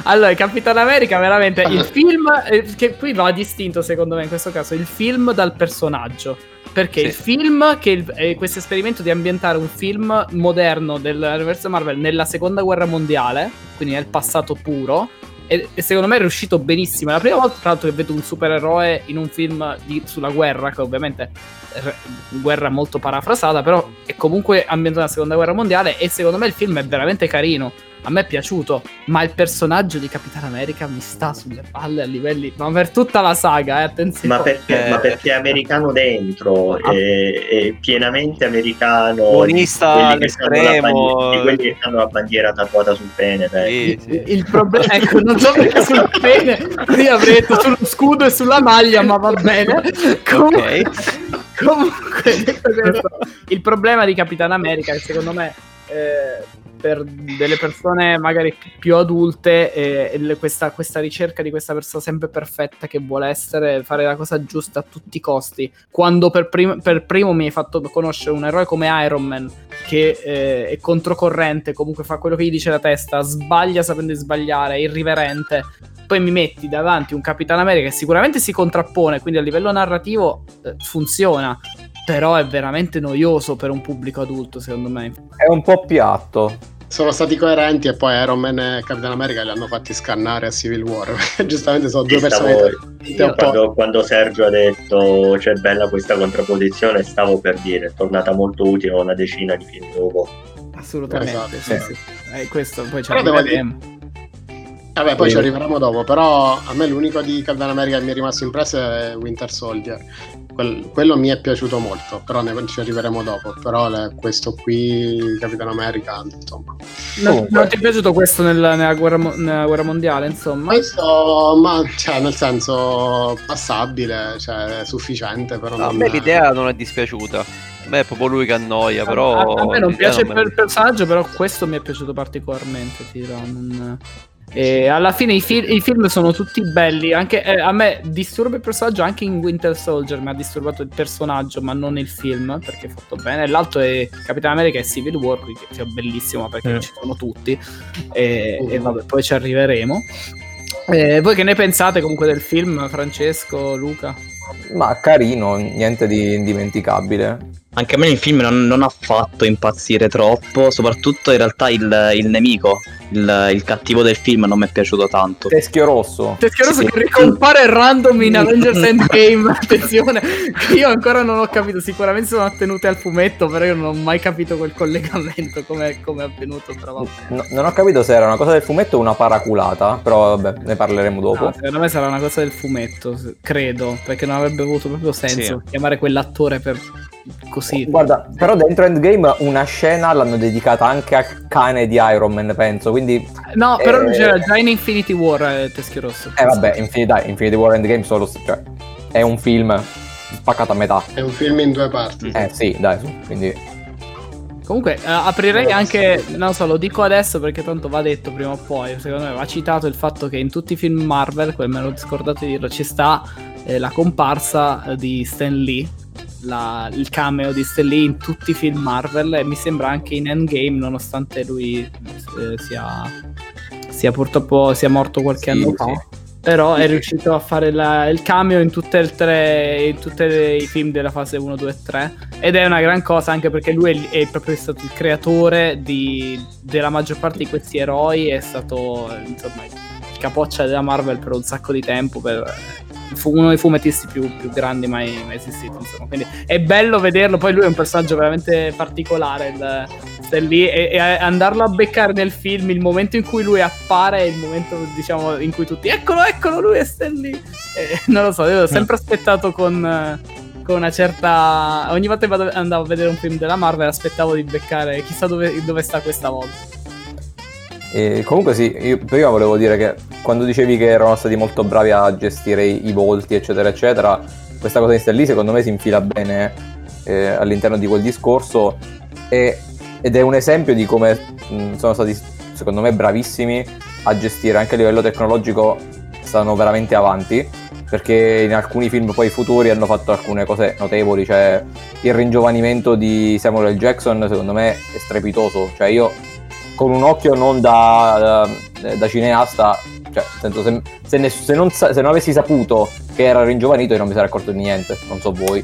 allora, Capitan America veramente il film eh, che qui va distinto secondo me in questo caso il film dal personaggio. Perché Sì. il film, che il- eh, questo esperimento di ambientare un film moderno dell'universo Marvel nella seconda guerra mondiale, quindi nel passato puro, e, e secondo me è riuscito benissimo. È la prima volta, tra l'altro, che vedo un supereroe in un film di- sulla guerra, che ovviamente è guerra molto parafrasata, però è comunque ambientato nella seconda guerra mondiale. E secondo me il film è veramente carino. A me è piaciuto, ma il personaggio di Capitan America mi sta sulle palle a livelli. Ma per tutta la saga, eh, attenzione. Ma perché, Eh. ma perché è americano dentro, Ah. è, è pienamente americano. Buonista di quelli che hanno la all'estremo. bandiera- Di quelli che hanno la bandiera tatuata sul pene. dai. Sì, sì. Il problema, ecco, non so perché sul pene qui avrei detto sullo scudo e sulla maglia, ma va bene. Comunque, comunque detto questo, il problema di Capitan America, che secondo me eh, per delle persone magari più adulte, eh, questa, questa ricerca di questa persona sempre perfetta che vuole essere, fare la cosa giusta a tutti i costi. Quando per, prim- per primo mi hai fatto conoscere un eroe come Iron Man, che eh, è controcorrente, comunque fa quello che gli dice la testa, sbaglia sapendo sbagliare, è irriverente. Poi mi metti davanti un Capitan America che sicuramente si contrappone, quindi a livello narrativo eh, funziona, però è veramente noioso per un pubblico adulto, secondo me. È un po' piatto. Sono stati coerenti e poi Iron Man e Capitan America li hanno fatti scannare a Civil War. Giustamente sono due Sì, stavo- Quando, quando Sergio ha detto c'è bella questa contrapposizione, stavo per dire, è tornata molto utile una decina di film dopo. Assolutamente. Esatto, sì, sì. sì. Eh, questo poi ci Però devo arriveremo. Vabbè, poi Sì. ci arriveremo dopo. Però a me l'unico di Capitan America che mi è rimasto impresso è Winter Soldier. Quel- quello mi è piaciuto molto, però ne ci arriveremo dopo. Però le- questo qui, Capitan America, insomma. Non, Comunque. non ti è piaciuto questo nel- nella, guerra, nella guerra mondiale, insomma? Questo, ma cioè, nel senso, passabile, cioè, sufficiente. Però A non me l'idea non è dispiaciuta. A me è proprio lui che annoia, però... a, a me non piace non per il personaggio, però questo mi è piaciuto particolarmente. Ti dirò, non- E alla fine i, fi- i film sono tutti belli. Anche, eh, a me disturba il personaggio anche in Winter Soldier. Mi ha disturbato il personaggio, ma non il film perché è fatto bene. L'altro è Capitan America e Civil War, che è bellissimo perché Mm. ci sono tutti. E, e vabbè, poi ci arriveremo. Eh, voi che ne pensate comunque del film, Francesco, Luca? Ma carino, niente di indimenticabile. Anche a me il film non, non ha fatto impazzire troppo, soprattutto in realtà il, il nemico, il, il cattivo del film non mi è piaciuto tanto. Teschio rosso. Teschieroso Sì. che ricompare random in Avengers Endgame. Attenzione, io ancora non ho capito. Sicuramente sono attenute al fumetto, però io non ho mai capito quel collegamento come è avvenuto. Però vabbè. No- non ho capito se era una cosa del fumetto o una paraculata, però vabbè, ne parleremo dopo. No, secondo me sarà una cosa del fumetto, credo, perché non avrebbe avuto proprio senso Sì. chiamare quell'attore per così. Guarda, però dentro Endgame una scena l'hanno dedicata anche al cane di Iron Man, penso, quindi... No, però Eh. c'era già in Infinity War eh, Teschio Rosso. Eh vabbè, Infinity, dai, Infinity War Endgame solo... Cioè, è un film spaccato a metà. È un film in due parti. Eh sì, dai, su, quindi... Comunque eh, aprirei anche, non so, lo dico adesso perché tanto va detto prima o poi, secondo me va citato il fatto che in tutti i film Marvel, come me l'ho scordato di dirlo, ci sta eh, la comparsa di Stan Lee, la- il cameo di Stan Lee in tutti i film Marvel e mi sembra anche in Endgame nonostante lui eh, sia, sia purtroppo sia morto qualche Sì, anno sì. fa. Però è riuscito a fare la- il cameo in tutte tre in tutti i film della fase 1, 2 e 3 ed è una gran cosa anche perché lui è, è proprio stato il creatore di- della maggior parte di questi eroi, è stato insomma il capoccia della Marvel per un sacco di tempo per, fu uno dei fumettisti più, più grandi mai, mai esistiti. Insomma. Quindi è bello vederlo. Poi lui è un personaggio veramente particolare. Il, Lee, e, e andarlo a beccare nel film, il momento in cui lui appare è il momento, diciamo, in cui tutti eccolo, eccolo, lui è Lee. E, non lo so, io ho sempre aspettato con con una certa. Ogni volta che andavo a vedere un film della Marvel, aspettavo di beccare chissà dove, dove sta questa volta. E comunque sì, io prima volevo dire che quando dicevi che erano stati molto bravi a gestire i, volti, eccetera, eccetera, questa cosa di Stan Lee secondo me si infila bene eh, all'interno di quel discorso e, ed è un esempio di come mh, sono stati, secondo me, bravissimi a gestire anche a livello tecnologico, stanno veramente avanti perché in alcuni film poi futuri hanno fatto alcune cose notevoli, cioè il ringiovanimento di Samuel L. Jackson secondo me è strepitoso, cioè io con un occhio non da, da, da cineasta, cioè senso, se, se, ne, se, non, se, non, avessi saputo che era ringiovanito io non mi sarei accorto di niente, non so voi.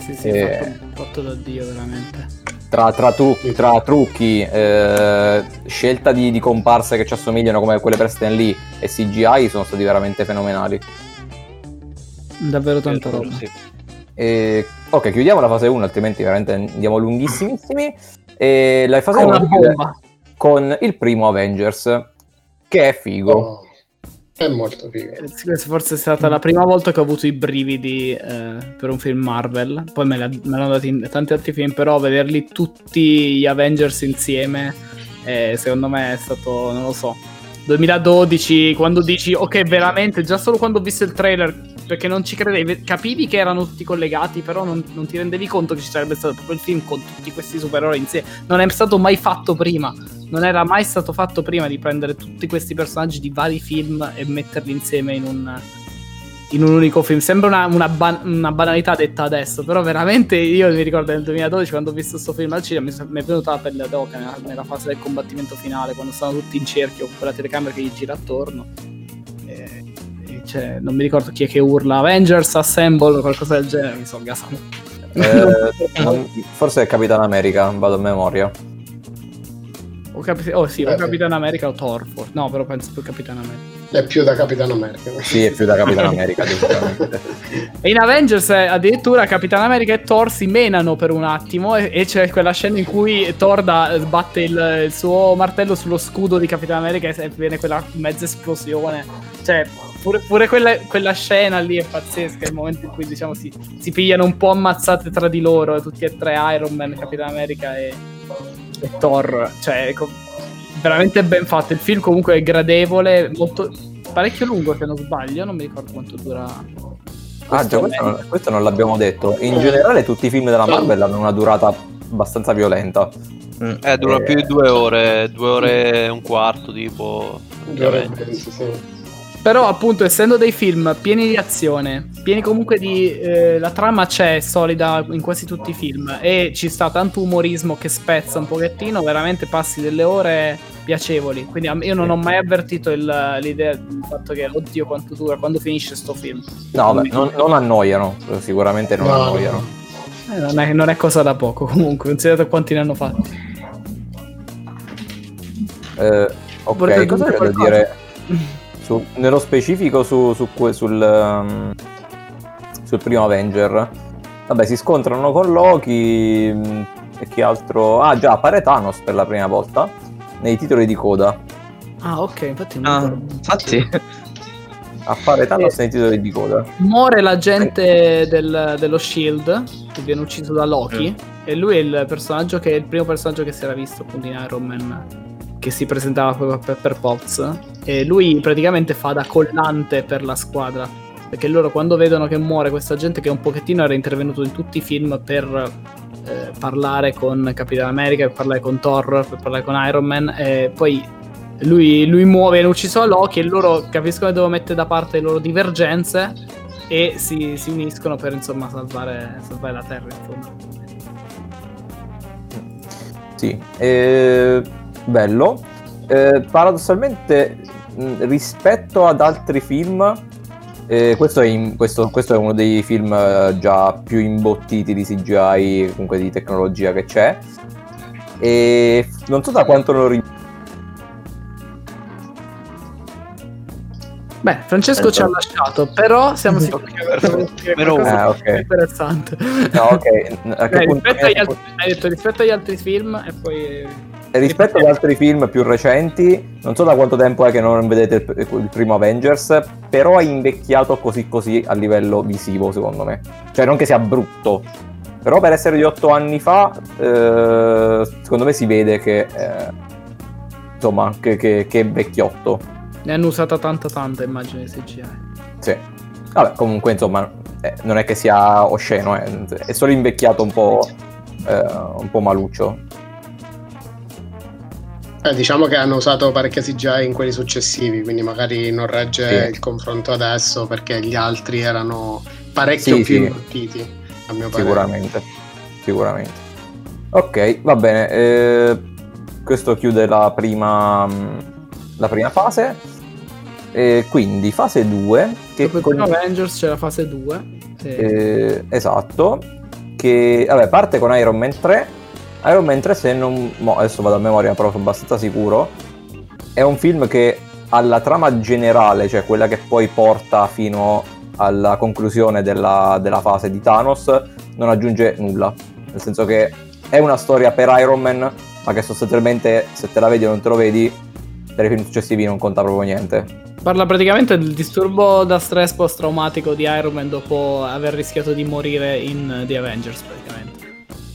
Sì, sì, e... fatto, fatto da Dio veramente. Tra, tra, trucchi, tra trucchi eh, scelta di, di, comparse che ci assomigliano come quelle per Stan Lee e CGI sono stati veramente fenomenali. Davvero tanta roba. Sì. E, ok, chiudiamo la fase 1, altrimenti veramente andiamo lunghissimissimi. E la fase 1 con il primo Avengers, che è figo. Oh, è molto figo. Eh, forse è stata la prima volta che ho avuto i brividi eh, per un film Marvel. Poi me, la, me l'hanno dati in tanti altri film, però vederli tutti gli Avengers insieme, eh, secondo me è stato, non lo so. 2012, quando dici, ok, veramente, già solo quando ho visto il trailer perché non ci credevi, capivi che erano tutti collegati, però non, non, ti rendevi conto che ci sarebbe stato proprio il film con tutti questi supereroi insieme. Non è stato mai fatto prima. Non era mai stato fatto prima di prendere tutti questi personaggi di vari film e metterli insieme in un, in un unico film. Sembra una, una, ban- una, banalità detta adesso, però veramente io mi ricordo nel 2012 quando ho visto questo film al cinema mi, mi è venuta la pelle d'oca nella, nella fase del combattimento finale, quando stanno tutti in cerchio con la telecamera che gli gira attorno cioè, non mi ricordo chi è che urla Avengers Assemble o qualcosa del genere, mi sono gasato. Eh, forse è Capitan America, vado a memoria. O, Capi- oh sì, o eh, Capitan sì. America o Thor, no, però penso più Capitan America. È più da Capitan America. Sì, è più da Capitan America, e in Avengers eh, addirittura Capitan America e Thor si menano per un attimo e, e c'è quella scena in cui Thor da, sbatte il, il, suo martello sullo scudo di Capitan America e viene quella mezza esplosione. Cioè, pure, pure quella, quella, scena lì è pazzesca, il momento in cui diciamo si, si pigliano un po' ammazzate tra di loro, tutti e tre Iron Man, Capitan America e, e Thor. Cioè, ecco, veramente ben fatto. Il film comunque è gradevole, molto, parecchio lungo se non sbaglio, non mi ricordo quanto dura. Ah, già, questo non, questo non, l'abbiamo detto. In generale, tutti i film della Marvel hanno una durata abbastanza violenta. Mm. Eh, dura e... più di due ore, due ore e un quarto, tipo. Due ore e mezzo, sì. Però, appunto, essendo dei film pieni di azione, pieni comunque di. Eh, la trama c'è solida in quasi tutti i film e ci sta tanto umorismo che spezza un pochettino, veramente passi delle ore piacevoli. Quindi io non ho mai avvertito il, l'idea del fatto che, oddio, quanto dura, quando finisce sto film. No, beh, non, non, annoiano, sicuramente non no, annoiano. Eh, non, è, non, è, cosa da poco, comunque, considerato quanti ne hanno fatti. Eh, ok, Vorrei cosa devo dire? Su, nello specifico su, su, sul, um, sul primo Avenger, vabbè, si scontrano con Loki mm, e chi altro... Ah, già, appare Thanos per la prima volta nei titoli di coda. Ah, ok, infatti... Ah, infatti... Appare Thanos nei titoli di coda. Muore l'agente del, dello Shield, che viene ucciso da Loki, mm. e lui è il personaggio che è il primo personaggio che si era visto appunto in Iron Man che si presentava proprio per, per Poz e lui praticamente fa da collante per la squadra perché loro quando vedono che muore questa gente che un pochettino era intervenuto in tutti i film per eh, parlare con Capitan America, per parlare con Thor, per parlare con Iron Man e poi lui, lui muove, viene ucciso a Loki e loro capiscono che devono mettere da parte le loro divergenze e si, si uniscono per insomma salvare, salvare la Terra in fondo. Sì, eh, bello. Eh, paradossalmente, mh, rispetto ad altri film, eh, questo, è in, questo, questo, è uno dei film eh, già più imbottiti di CGI, comunque di tecnologia che c'è. E non so da quanto lo ricordo. Beh, Francesco ci ha lasciato, però siamo sicuri che uno. Ah, ok. interessante. No, ok. A che Beh, punto- rispetto, agli altri, hai detto rispetto agli altri film e poi... Rispetto agli altri film più recenti, non so da quanto tempo è che non vedete il, il primo Avengers, però è invecchiato così così a livello visivo, secondo me. Cioè, non che sia brutto, però per essere di otto anni fa, eh, secondo me si vede che, eh, insomma, che, che- che è vecchiotto. Ne hanno usata tanta tanta immagine CGI. Sì. Vabbè, comunque, insomma, eh, non è che sia osceno, eh, è solo invecchiato un po', eh, un po' maluccio. Eh, diciamo che hanno usato parecchia CGI in quelli successivi, quindi magari non regge Sì. il confronto adesso perché gli altri erano parecchio Sì, più sì. imbottiti, a mio parere. Sicuramente, sicuramente. Ok, va bene. eh, questo chiude la prima, mh, la prima fase. E quindi fase 2. Che Dopo con- Avengers c'è la fase 2. e- eh, esatto. Che vabbè, parte con Iron Man 3. Iron Man 3, se non. mo, adesso vado a memoria, però sono abbastanza sicuro. È un film che alla trama generale, cioè quella che poi porta fino alla conclusione della, della fase di Thanos, non aggiunge nulla. Nel senso che è una storia per Iron Man, ma che sostanzialmente se te la vedi o non te lo vedi, per i film successivi non conta proprio niente. Parla praticamente del disturbo da stress post-traumatico di Iron Man dopo aver rischiato di morire in The Avengers.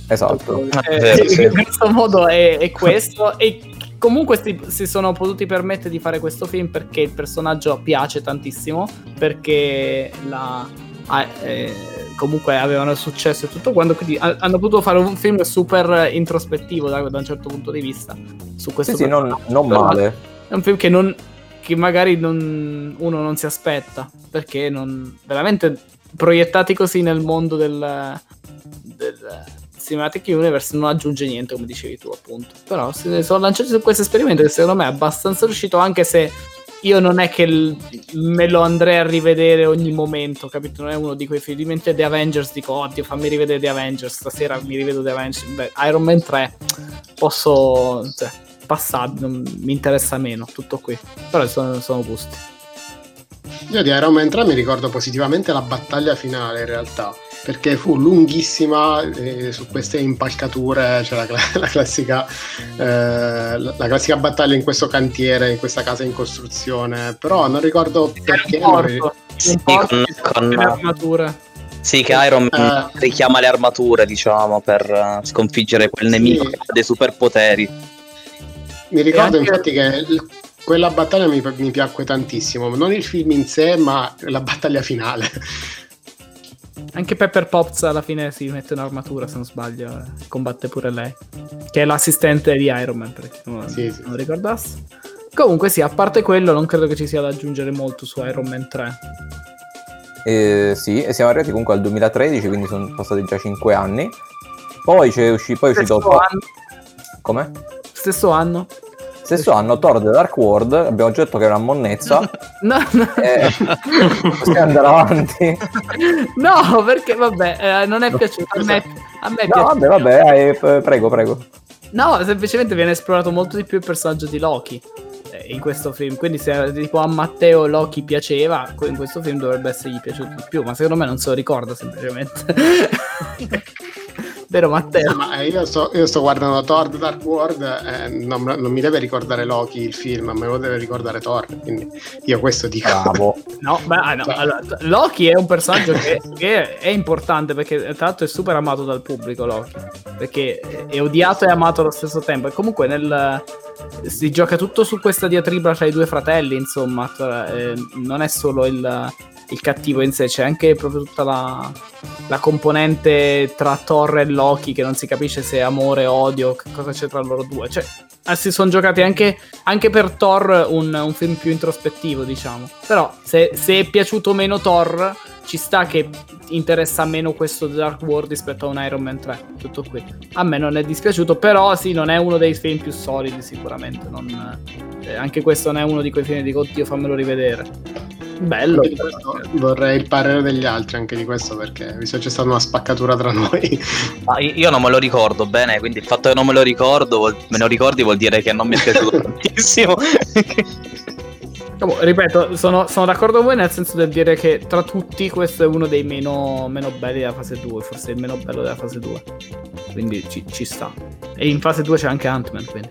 Esatto. Eh, sì. In questo modo è, è questo e comunque si, si sono potuti permettere di fare questo film perché il personaggio piace tantissimo, perché la, ah, eh, comunque avevano successo e tutto quanto, quindi ha- hanno potuto fare un film super introspettivo da, da un certo punto di vista su questo Sì, sì, non, non male. È un film che, non, che magari non- uno non si aspetta, perché non, veramente proiettati così nel mondo del, del Cinematic Universe non aggiunge niente, come dicevi tu, appunto. Però sono lanciati su questo esperimento che secondo me è abbastanza riuscito, anche se io non è che me lo andrei a rivedere ogni momento, capito? Non è uno di quei film. Di mente The Avengers, dico, oddio, fammi rivedere The Avengers, stasera mi rivedo The Avengers. Beh, Iron Man 3, posso... Cioè, passare, non mi interessa meno, tutto qui. Però sono, sono gusti. Io di Iron Man 3 mi ricordo positivamente la battaglia finale in realtà, perché fu lunghissima eh, su queste impalcature, cioè la, la classica, eh, la, la classica battaglia in questo cantiere, in questa casa in costruzione, però non ricordo perché... porto, Sì, un porto con- con- tutte le armature. Sì, che Iron Man Eh. richiama le armature, diciamo, per eh, sconfiggere quel nemico Sì. che ha dei superpoteri. Mi ricordo anche- infatti che il- quella battaglia mi, mi piacque tantissimo, non il film in sé, ma la battaglia finale. Anche Pepper Potts alla fine si mette un'armatura, se non sbaglio, eh, combatte pure lei. Che è l'assistente di Iron Man, per chi non, Sì, sì. non ricordasse. Comunque sì, a parte quello, non credo che ci sia da aggiungere molto su Iron Man 3. Eh, sì, e siamo arrivati comunque al 2013, quindi sono passati già 5 anni. Poi c'è usci- poi è uscito Stesso anno, Come? stesso anno. Stesso anno Thor The Dark World, abbiamo già detto che è una monnezza. No, no. eh, possiamo andare avanti. No, perché vabbè, eh, non è piaciuto. A me, a me è No, vabbè, vabbè, eh, prego, prego. No, semplicemente viene esplorato molto di più il personaggio di Loki eh, in questo film. Quindi se tipo a Matteo Loki piaceva, in questo film dovrebbe essergli piaciuto di più. Ma secondo me non se lo ricorda semplicemente. Vero Matteo? Ma eh, io sto, io sto guardando Thor The Dark World, eh, non, non mi deve ricordare Loki il film, me lo deve ricordare Thor, quindi io questo dico. Bravo. No, beh, ah, no, Cioè- allora, Loki è un personaggio che, che è importante perché tra l'altro è super amato dal pubblico Loki, perché è odiato e amato allo stesso tempo e comunque nel, si gioca tutto su questa diatriba tra i due fratelli, insomma, tra- eh, non è solo il, il cattivo in sé, c'è anche proprio tutta la, la componente tra Thor e Loki che non si capisce se è amore, odio, che cosa c'è tra loro due, cioè eh, si sono giocati anche, anche per Thor un, un film più introspettivo, diciamo. Però se, se è piaciuto meno Thor, ci sta che interessa meno questo Dark World rispetto a un Iron Man 3. Tutto qui. A me non è dispiaciuto, però sì, non è uno dei film più solidi sicuramente. non- eh, anche questo non è uno di quei film dico, oddio, fammelo rivedere. Bello. Di questo vorrei il parere degli altri anche di questo perché visto che c'è stata una spaccatura tra noi. Ma io non me lo ricordo bene, quindi il fatto che non me lo ricordo, me lo ricordi vuol dire che non mi è piaciuto tantissimo. Boh, ripeto, sono, sono d'accordo con voi nel senso del dire che tra tutti questo è uno dei meno, meno belli della fase 2, forse il meno bello della fase 2. Quindi ci, ci sta. E in fase 2 c'è anche Ant-Man, quindi.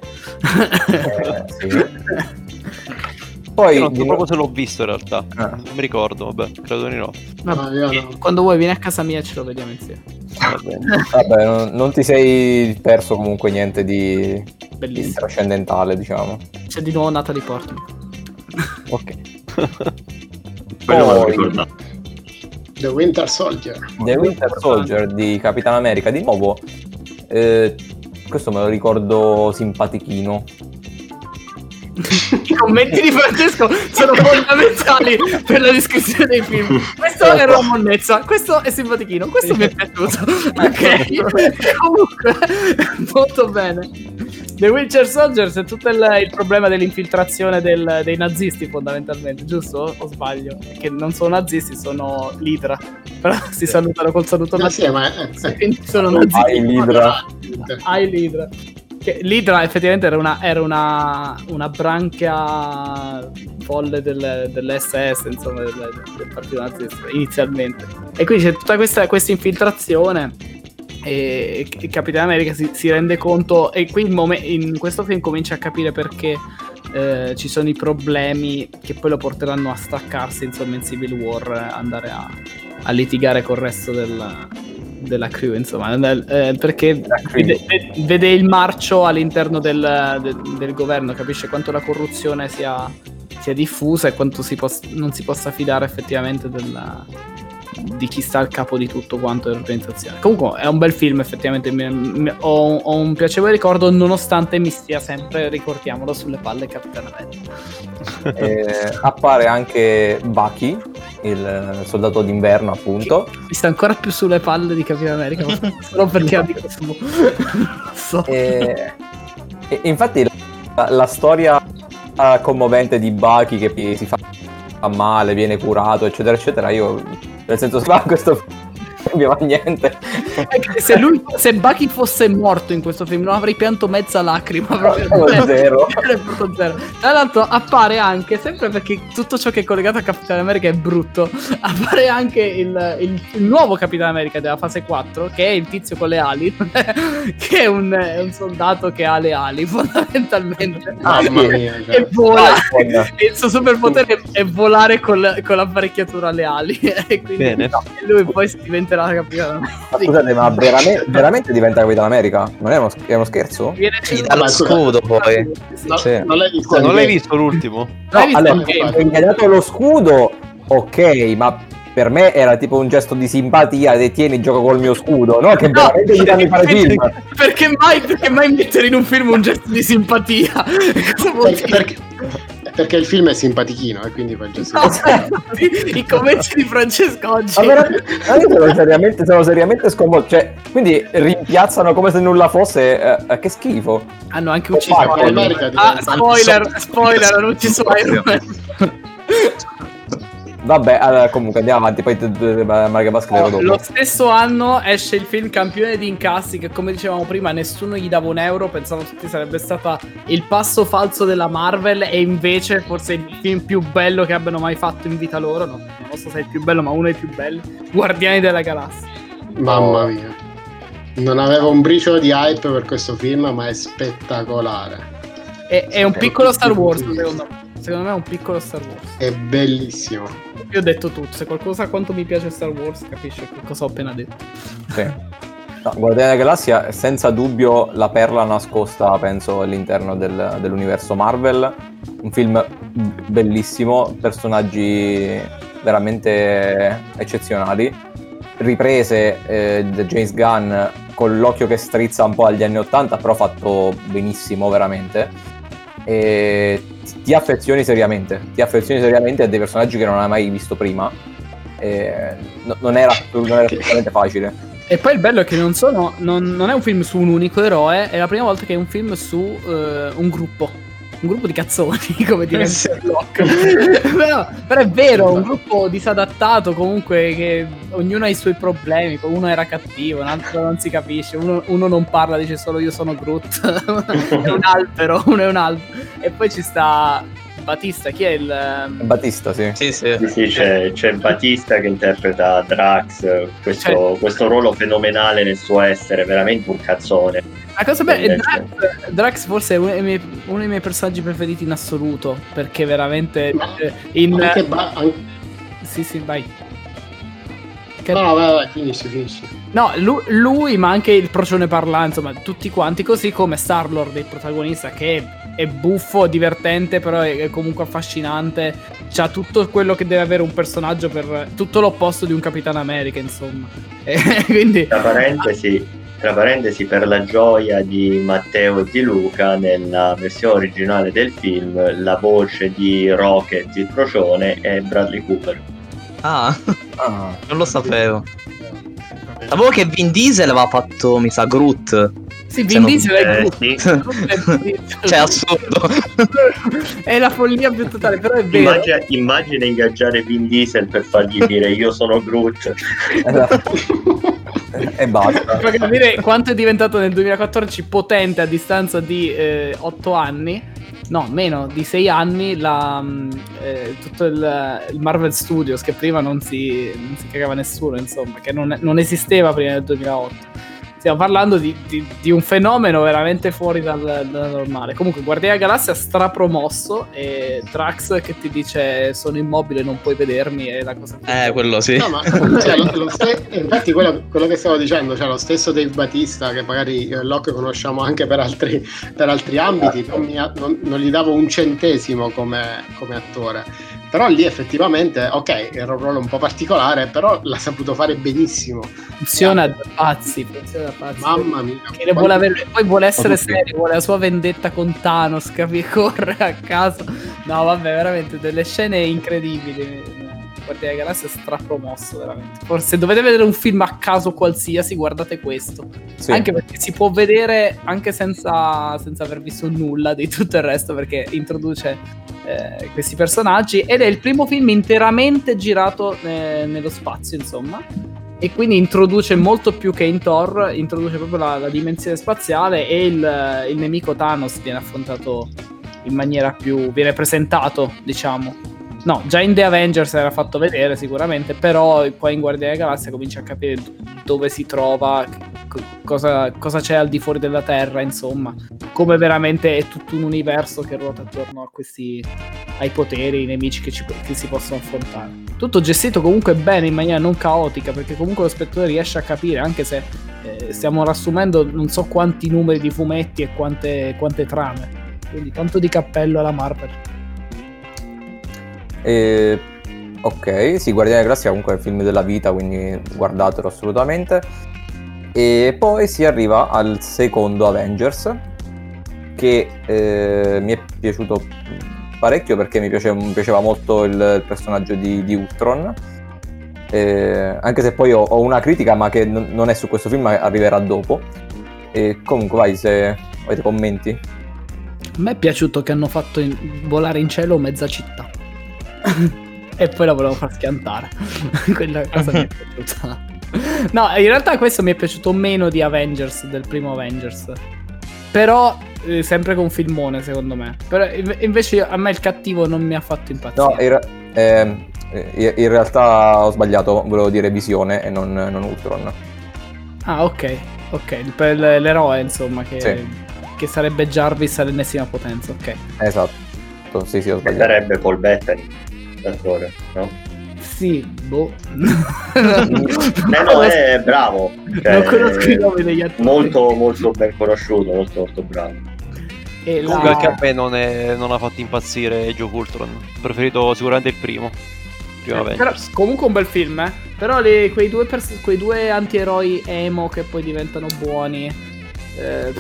Eh, sì. Poi non so proprio se l'ho visto in realtà. Ah. Non mi ricordo, vabbè, credo di no. Vabbè, No, io eh, no. Quando vuoi vieni a casa mia e ce lo vediamo insieme. Vabbè, non, non ti sei perso comunque niente di, di trascendentale, diciamo. C'è di nuovo Natalie Portman. Ok. Quello me l'ho Poi-. The Winter Soldier. The Winter Soldier di Capitan America di nuovo. eh, questo me lo ricordo simpatichino. I commenti di Francesco sono fondamentali per la descrizione dei film. Questo è una monnezza, questo è simpatichino, questo mi è piaciuto. Ok, comunque, molto bene. The Witcher Soldiers è tutto il, il problema dell'infiltrazione del- dei nazisti, fondamentalmente, giusto? O sbaglio? Che non sono nazisti, sono l'Idra. Però si salutano col saluto Ah, nazisti. sì, ma è, Quindi sono nazisti. Hai l'Idra. Hai l'Idra. Che L'Idra effettivamente era una, era una, una branca folle del, dell'SS, insomma, del, del partito nazista, inizialmente. E quindi c'è tutta questa, questa infiltrazione e, e Capitan America si, si rende conto e qui il mome- in questo film comincia a capire perché eh, ci sono i problemi che poi lo porteranno a staccarsi insomma in Civil War, andare a, a litigare col resto del- della crew insomma eh, perché vede, vede il marcio all'interno del, del- del governo capisce quanto la corruzione sia, sia diffusa e quanto si pos- non si possa fidare effettivamente della- di chi sta al capo di tutto quanto l'organizzazione. Comunque è un bel film, effettivamente. mi- mi- ho, ho un piacevole ricordo, nonostante mi stia sempre, ricordiamolo, sulle palle Capitan America. Eh, appare anche Bucky, il soldato d'inverno, appunto. Mi sta ancora più sulle palle di Capitan America, ma solo perché ha dico su. So. E, e infatti la, la storia eh, commovente di Bucky che si fa male, viene curato, eccetera, eccetera, io nel senso ma questo non cambiava niente. Se, lui, se Bucky fosse morto in questo film, non avrei pianto mezza lacrima. Proprio. Proprio zero. Zero. Tra l'altro, appare anche sempre perché tutto ciò che è collegato a Capitan America è brutto. Appare anche il, il- il nuovo Capitan America della fase 4, che è il tizio con le ali, che è un, è un soldato che ha le ali, fondamentalmente. Mamma mia. E cioè. vola. E il suo superpotere è volare col- con l'apparecchiatura alle ali. E quindi Bene. e lui poi si diventerà Capitan America. Ma scusate, ma veramente, veramente diventa Capitan America? Non è uno, è uno scherzo? Viene Gli dà lo Ma scusa- scudo poi. No, Sì. Non l'hai visto? Non l'hai visto l'ultimo? L'hai visto allora, gli ha dato lo scudo, ok, ma per me era tipo un gesto di simpatia, e tieni gioco col mio scudo, no? Che No, veramente gli fanno fare perché- film. Perché mai, perché mai mettere in un film un gesto di simpatia? Perché, perché- perché il film è simpatichino e quindi già No, I commenti di Francesco oggi. Ma veramente, sono seriamente, sono seriamente sconvolto. Cioè, quindi rimpiazzano come se nulla fosse. eh, eh, che schifo. Hanno anche ucciso Ah, spoiler, spoiler, hanno ucciso Iron Man. Vabbè, allora, comunque andiamo avanti. Poi Marga Basca dopo. Lo stesso anno esce il film Campione di incassi che come dicevamo prima nessuno gli dava un euro, pensavano tutti sarebbe stata il passo falso della Marvel e invece forse il film più bello che abbiano mai fatto in vita loro, no, non so se è il più bello ma uno dei più belli, Guardiani della Galassia. Mamma mia. Non avevo un briciolo di hype per questo film, ma è spettacolare. È, è un piccolo Star Wars, secondo me. Secondo me è un piccolo Star Wars. È bellissimo. Io ho detto tutto, se qualcuno sa quanto mi piace Star Wars capisce cosa ho appena detto. Sì. No, Guardiani della Galassia è senza dubbio la perla nascosta, penso, all'interno del- dell'universo Marvel. Un film bellissimo, personaggi veramente eccezionali. Riprese eh, da James Gunn con l'occhio che strizza un po' agli anni 80, però fatto benissimo, veramente. E ti- affezioni seriamente, ti affezioni seriamente a dei personaggi che non hai mai visto prima. E no- non era, non era assolutamente facile. E poi il bello è che non, sono, non, non è un film su un unico eroe, è la prima volta che è un film su eh, un gruppo. Un gruppo di cazzoni, come dire Eh però, però è vero, un gruppo disadattato comunque che ognuno ha i suoi problemi. Uno era cattivo, un altro non si capisce, uno, uno non parla, dice solo io sono Groot. è un albero, uno è un albero. E poi ci sta Batista, chi è il... ehm, Battista, sì. Sì, sì. Sì, sì, c'è, c'è Batista che interpreta Drax, questo, Cioè- questo ruolo fenomenale nel suo essere, veramente un cazzone. La cosa bella è. Drax, Drax forse è uno dei, miei, uno dei miei personaggi preferiti in assoluto, perché veramente... Ma eh, in... Anche Ba- an- Sì, sì, vai. Che- No, no, vai, vai, finisci, finisci. No, lu- lui, ma anche il procione parlante, insomma, tutti quanti, così come Star-Lord, il protagonista, che è buffo, divertente, però è, è comunque affascinante. C'ha tutto quello che deve avere un personaggio per... tutto l'opposto di un Capitano America, insomma. E quindi... Tra parentesi, tra parentesi, per la gioia di Matteo e di Luca, nella versione originale del film, la voce di Rocket, il procione, è Bradley Cooper. Ah, Ah, non lo sapevo. Sapevo che Vin Diesel aveva fatto, mi sa, Groot. Sì, Se Vin Diesel è Eh, Groot. Cioè, assurdo. è la follia più totale, però è vero. Immagina, immagina ingaggiare Vin Diesel per fargli dire io sono Groot. esatto. e basta. Per capire quanto è diventato nel 2014 potente a distanza di 8 anni, no, meno di 6 anni, la, mm, eh, tutto il, il Marvel Studios che prima non si, non si cagava nessuno, insomma, che non, non esisteva prima del 2008. Stiamo parlando di, di- di un fenomeno veramente fuori dal, dal normale. Comunque, Guardia Galassia strapromosso e Drax che ti dice sono immobile, non puoi vedermi, è la cosa più Eh, quello sì. No, ma cioè, lo- lo ste- infatti quello, quello che stavo dicendo, cioè lo stesso Dave Batista, che magari io e Locke conosciamo anche per altri, per altri ambiti, non, mi ha- non- non gli davo un centesimo come, come attore. Però lì effettivamente, ok, era un ruolo un po' particolare, però l'ha saputo fare benissimo. funziona da pazzi, funziona da pazzi. Mamma mia. Che vuole avere- poi vuole essere serio, vuole la sua vendetta con Thanos, capi? Corre a caso. No, vabbè, veramente delle scene incredibili. Guardia della Galassia è strapromosso, veramente. Forse se dovete vedere un film a caso qualsiasi, guardate questo. Sì. Anche perché si può vedere anche senza, senza aver visto nulla di tutto il resto, perché introduce eh, questi personaggi. Ed è il primo film interamente girato eh, nello spazio, insomma. E quindi introduce molto più che in Thor, introduce proprio la, la dimensione spaziale e il, il nemico Thanos viene affrontato in maniera più. viene presentato, diciamo. No, già in The Avengers era fatto vedere sicuramente, però poi in Guardia della Galassia comincia a capire dove si trova, co- cosa, cosa c'è al di fuori della Terra, insomma, come veramente è tutto un universo che ruota attorno a questi ai poteri, ai nemici che, ci- che si possono affrontare. Tutto gestito comunque bene in maniera non caotica, perché comunque lo spettatore riesce a capire, anche se eh, stiamo riassumendo non so quanti numeri di fumetti e quante, quante trame. Quindi tanto di cappello alla Marvel. E- ok, sì, Guardiani della Galassia comunque è il film della vita, quindi guardatelo assolutamente. E poi si arriva al secondo Avengers, che eh, mi è piaciuto parecchio perché mi, piace- mi piaceva molto il, il personaggio di, di Ultron. Eh, anche se poi ho, ho una critica, ma che non non è su questo film, arriverà dopo. E comunque, vai, se avete commenti. A me è piaciuto che hanno fatto in- volare in cielo mezza città. e poi la volevo far schiantare. Quella cosa mi è piaciuta. No, in realtà questo mi è piaciuto meno di Avengers, del primo Avengers. Però eh, sempre con filmone, secondo me. Però inve- invece a me il cattivo non mi ha fatto impazzire. No, in, re- ehm, in- realtà ho sbagliato, volevo dire Visione e non, non Ultron. Ah, ok. Ok, per l- l'eroe, insomma, che, Sì. che sarebbe Jarvis all'ennesima potenza. Ok. Esatto, sì, sì, ho Che sbagliato. sarebbe Paul Bettany, l'attore, no? Sì, boh. Eh no, è bravo. Cioè, non conosco i nomi degli attori. Molto, molto ben conosciuto, molto, molto bravo. E la- Comunque anche a me non, è- non ha fatto impazzire Joe Ultron. Ho preferito sicuramente il primo. Eh, però, comunque un bel film, eh. Però le- quei, due pers- quei due antieroi emo che poi diventano buoni. eh,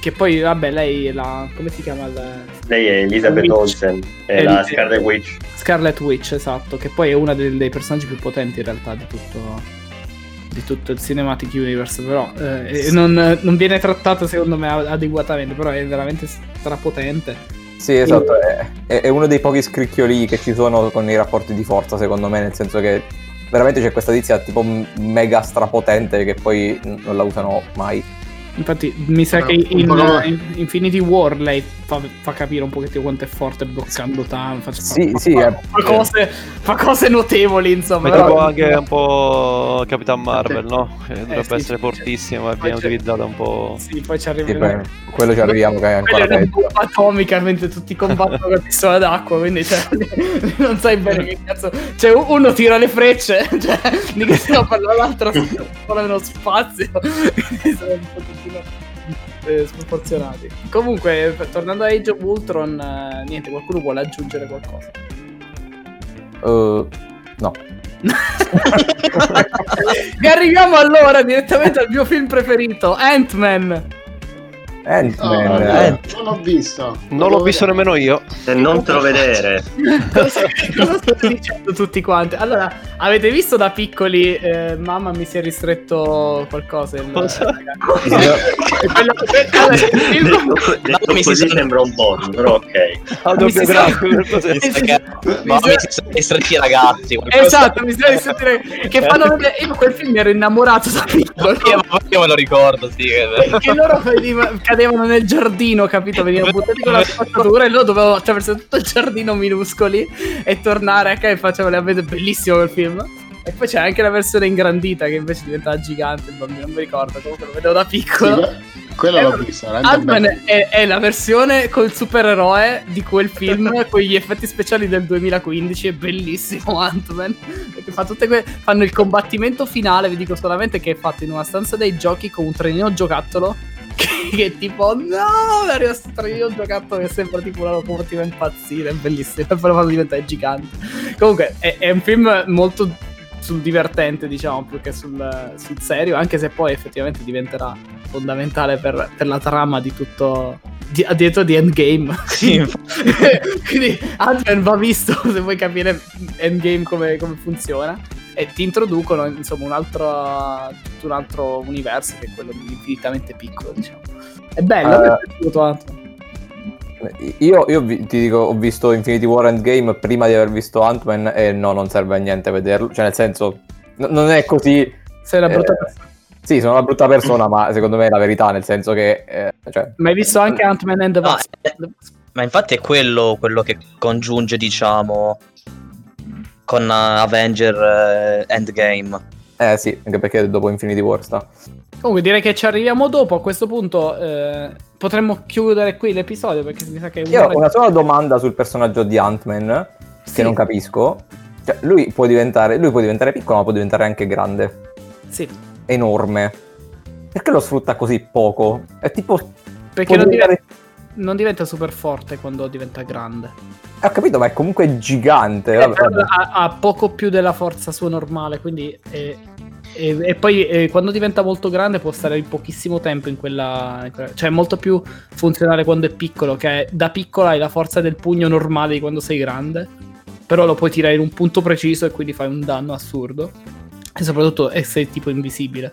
che poi, vabbè, lei è la. come si chiama? La- Lei è Elizabeth Witch. Olsen, è Elizabeth. la Scarlet Witch. Scarlet Witch, esatto. Che poi è una dei, dei personaggi più potenti in realtà di tutto. Di tutto il Cinematic Universe, però eh, e non, non viene trattata secondo me adeguatamente, però è veramente strapotente. Sì, esatto, è, è- è uno dei pochi scricchioli che ci sono con i rapporti di forza, secondo me, nel senso che veramente c'è questa tizia tipo mega strapotente che poi non la usano mai. Infatti, mi sa Ah, che in, po' come- in Infinity War lei fa, fa capire un pochettino quanto è forte bloccando tanto. Fa, Sì, fa- sì, fa, eh. fa cose, fa cose notevoli, insomma. Ma però- tipo anche un po' Capitan Marvel, no? Che dovrebbe sì, essere sì, fortissima, ma viene utilizzata un po'. Sì, poi ci Sì, arriveremo. poi, quello ci arriviamo che è ancora è una peggio. bomba atomica mentre tutti combattono con la pistola d'acqua, quindi cioè, non sai bene che cazzo. Cioè, uno tira le frecce, cioè, di che stiamo parlando, l'altro spola nello spazio. Quindi sono un pochettino eh, sproporzionati. Comunque, tornando a Age of Ultron, eh, niente, qualcuno vuole aggiungere qualcosa. Uh, no. e arriviamo allora direttamente al mio film preferito, Ant-Man. Ant-Man. No, eh. no, non l'ho visto. Non l'ho visto nemmeno io. Se non te lo vedere. cosa, cosa state dicendo tutti quanti? Allora, avete visto da piccoli eh, mamma mi si è ristretto qualcosa? Il, Cosa? È quello- mi si sono- sembra un porno, però ok. Autobiografico, qualcosa- Sì, sì, Ma sì. mi si sono ristretti i ragazzi. Esatto, mi sembra di sentire che fanno vedere. Io quel film mi ero innamorato da piccolo. Io, io me lo ricordo, sì. Che, loro cadevano nel giardino, capito? Venivano buttati con la spazzatura e loro dovevano attraversare tutto il giardino minuscoli e tornare a casa e facevano a vedere bellissimo quel film. E poi c'è anche la versione ingrandita che invece diventava gigante. Il bambino non mi ricordo, comunque lo vedevo da Sì, piccolo. que- quello Eh, l'ho visto. veramente Ant-Man è, è la versione col supereroe di quel film con gli effetti speciali del 2015. È bellissimo Ant-Man. Perché fa tutte que- fanno il combattimento finale. Vi dico solamente che è fatto in una stanza dei giochi con un trenino giocattolo. Che, che tipo, no, è arrivato questo trenino giocattolo che sembra tipo una locomotiva impazzire. È bellissimo. E poi lo fanno diventare gigante. Comunque, è, è un film molto sul divertente, diciamo, più che sul, sul serio. Anche se poi effettivamente diventerà fondamentale per, per la trama di tutto. Di, addirittura di Endgame. Sì, Quindi Ant-Man va visto se vuoi capire Endgame come, come funziona. E ti introducono insomma un altro, tutto un altro universo che è quello infinitamente piccolo, diciamo. È bello, Eh, mi è piaciuto Ant-Man. Io, io vi- ti dico, ho visto Infinity War Endgame prima di aver visto Ant-Man e no, non serve a niente vederlo. Cioè, nel senso, n- non è così. Sei una brutta eh, persona. Sì, sono una brutta persona, ma secondo me è la verità, nel senso che... eh, cioè, Ma hai visto anche Ant-Man and the No, Wasp? eh, Ma infatti è quello, quello che congiunge, diciamo, con eh, Avenger eh, Endgame. eh sì, anche perché dopo Infinity War sta. Comunque direi che ci arriviamo dopo. A questo punto eh, potremmo chiudere qui l'episodio perché mi sa che Io ho una sola domanda sul personaggio di Ant-Man, Sì. che non capisco. Cioè, lui può diventare, lui può diventare piccolo, ma può diventare anche grande, Sì, enorme. Perché lo sfrutta così poco? È tipo... perché non diventare- diventa, non diventa super forte quando diventa grande. Ho capito, ma è comunque gigante. Vabbè, vabbè. ha, ha poco più della forza sua normale, quindi... eh, e, e poi eh, quando diventa molto grande può stare pochissimo tempo in quella, in quella- Cioè è molto più funzionale quando è piccolo, che è- da piccolo hai la forza del pugno normale di quando sei grande, però lo puoi tirare in un punto preciso e quindi fai un danno assurdo. E soprattutto eh, sei tipo invisibile.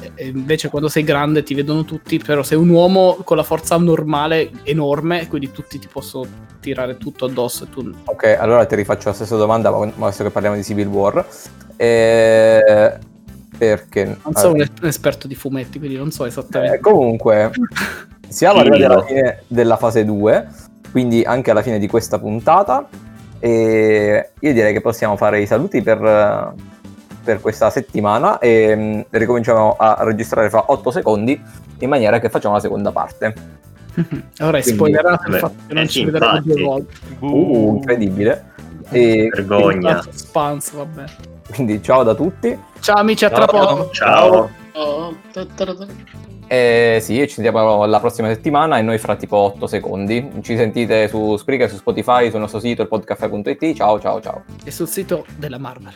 E- e invece quando sei grande ti vedono tutti, però sei un uomo con la forza normale enorme, quindi tutti ti possono tirare tutto addosso e tu Ok, allora ti rifaccio la stessa domanda, ma adesso che parliamo di Civil War. Eh, perché... Non sono un un esperto di fumetti, quindi non so Eh, esattamente. comunque, siamo arrivati alla fine della fase 2, quindi anche alla fine di questa puntata. E io direi che possiamo fare i saluti per, eh, per questa settimana e mm, ricominciamo a registrare fra 8 secondi in maniera che facciamo la seconda parte. Ora quindi- spoilerato il fatto che non eh ci vedremo due volte. Uh, incredibile. E Vergogna. Suspense, vabbè. quindi ciao da tutti. Ciao amici, a tra Ciao. poco. Ciao. Oh, ta- ta- ta- ta. E sì, ci sentiamo la prossima settimana e noi fra tipo 8 secondi. Ci sentite su Spreaker, su Spotify, sul nostro sito, il podcaffè.it. Ciao ciao ciao. E sul sito della Marvel.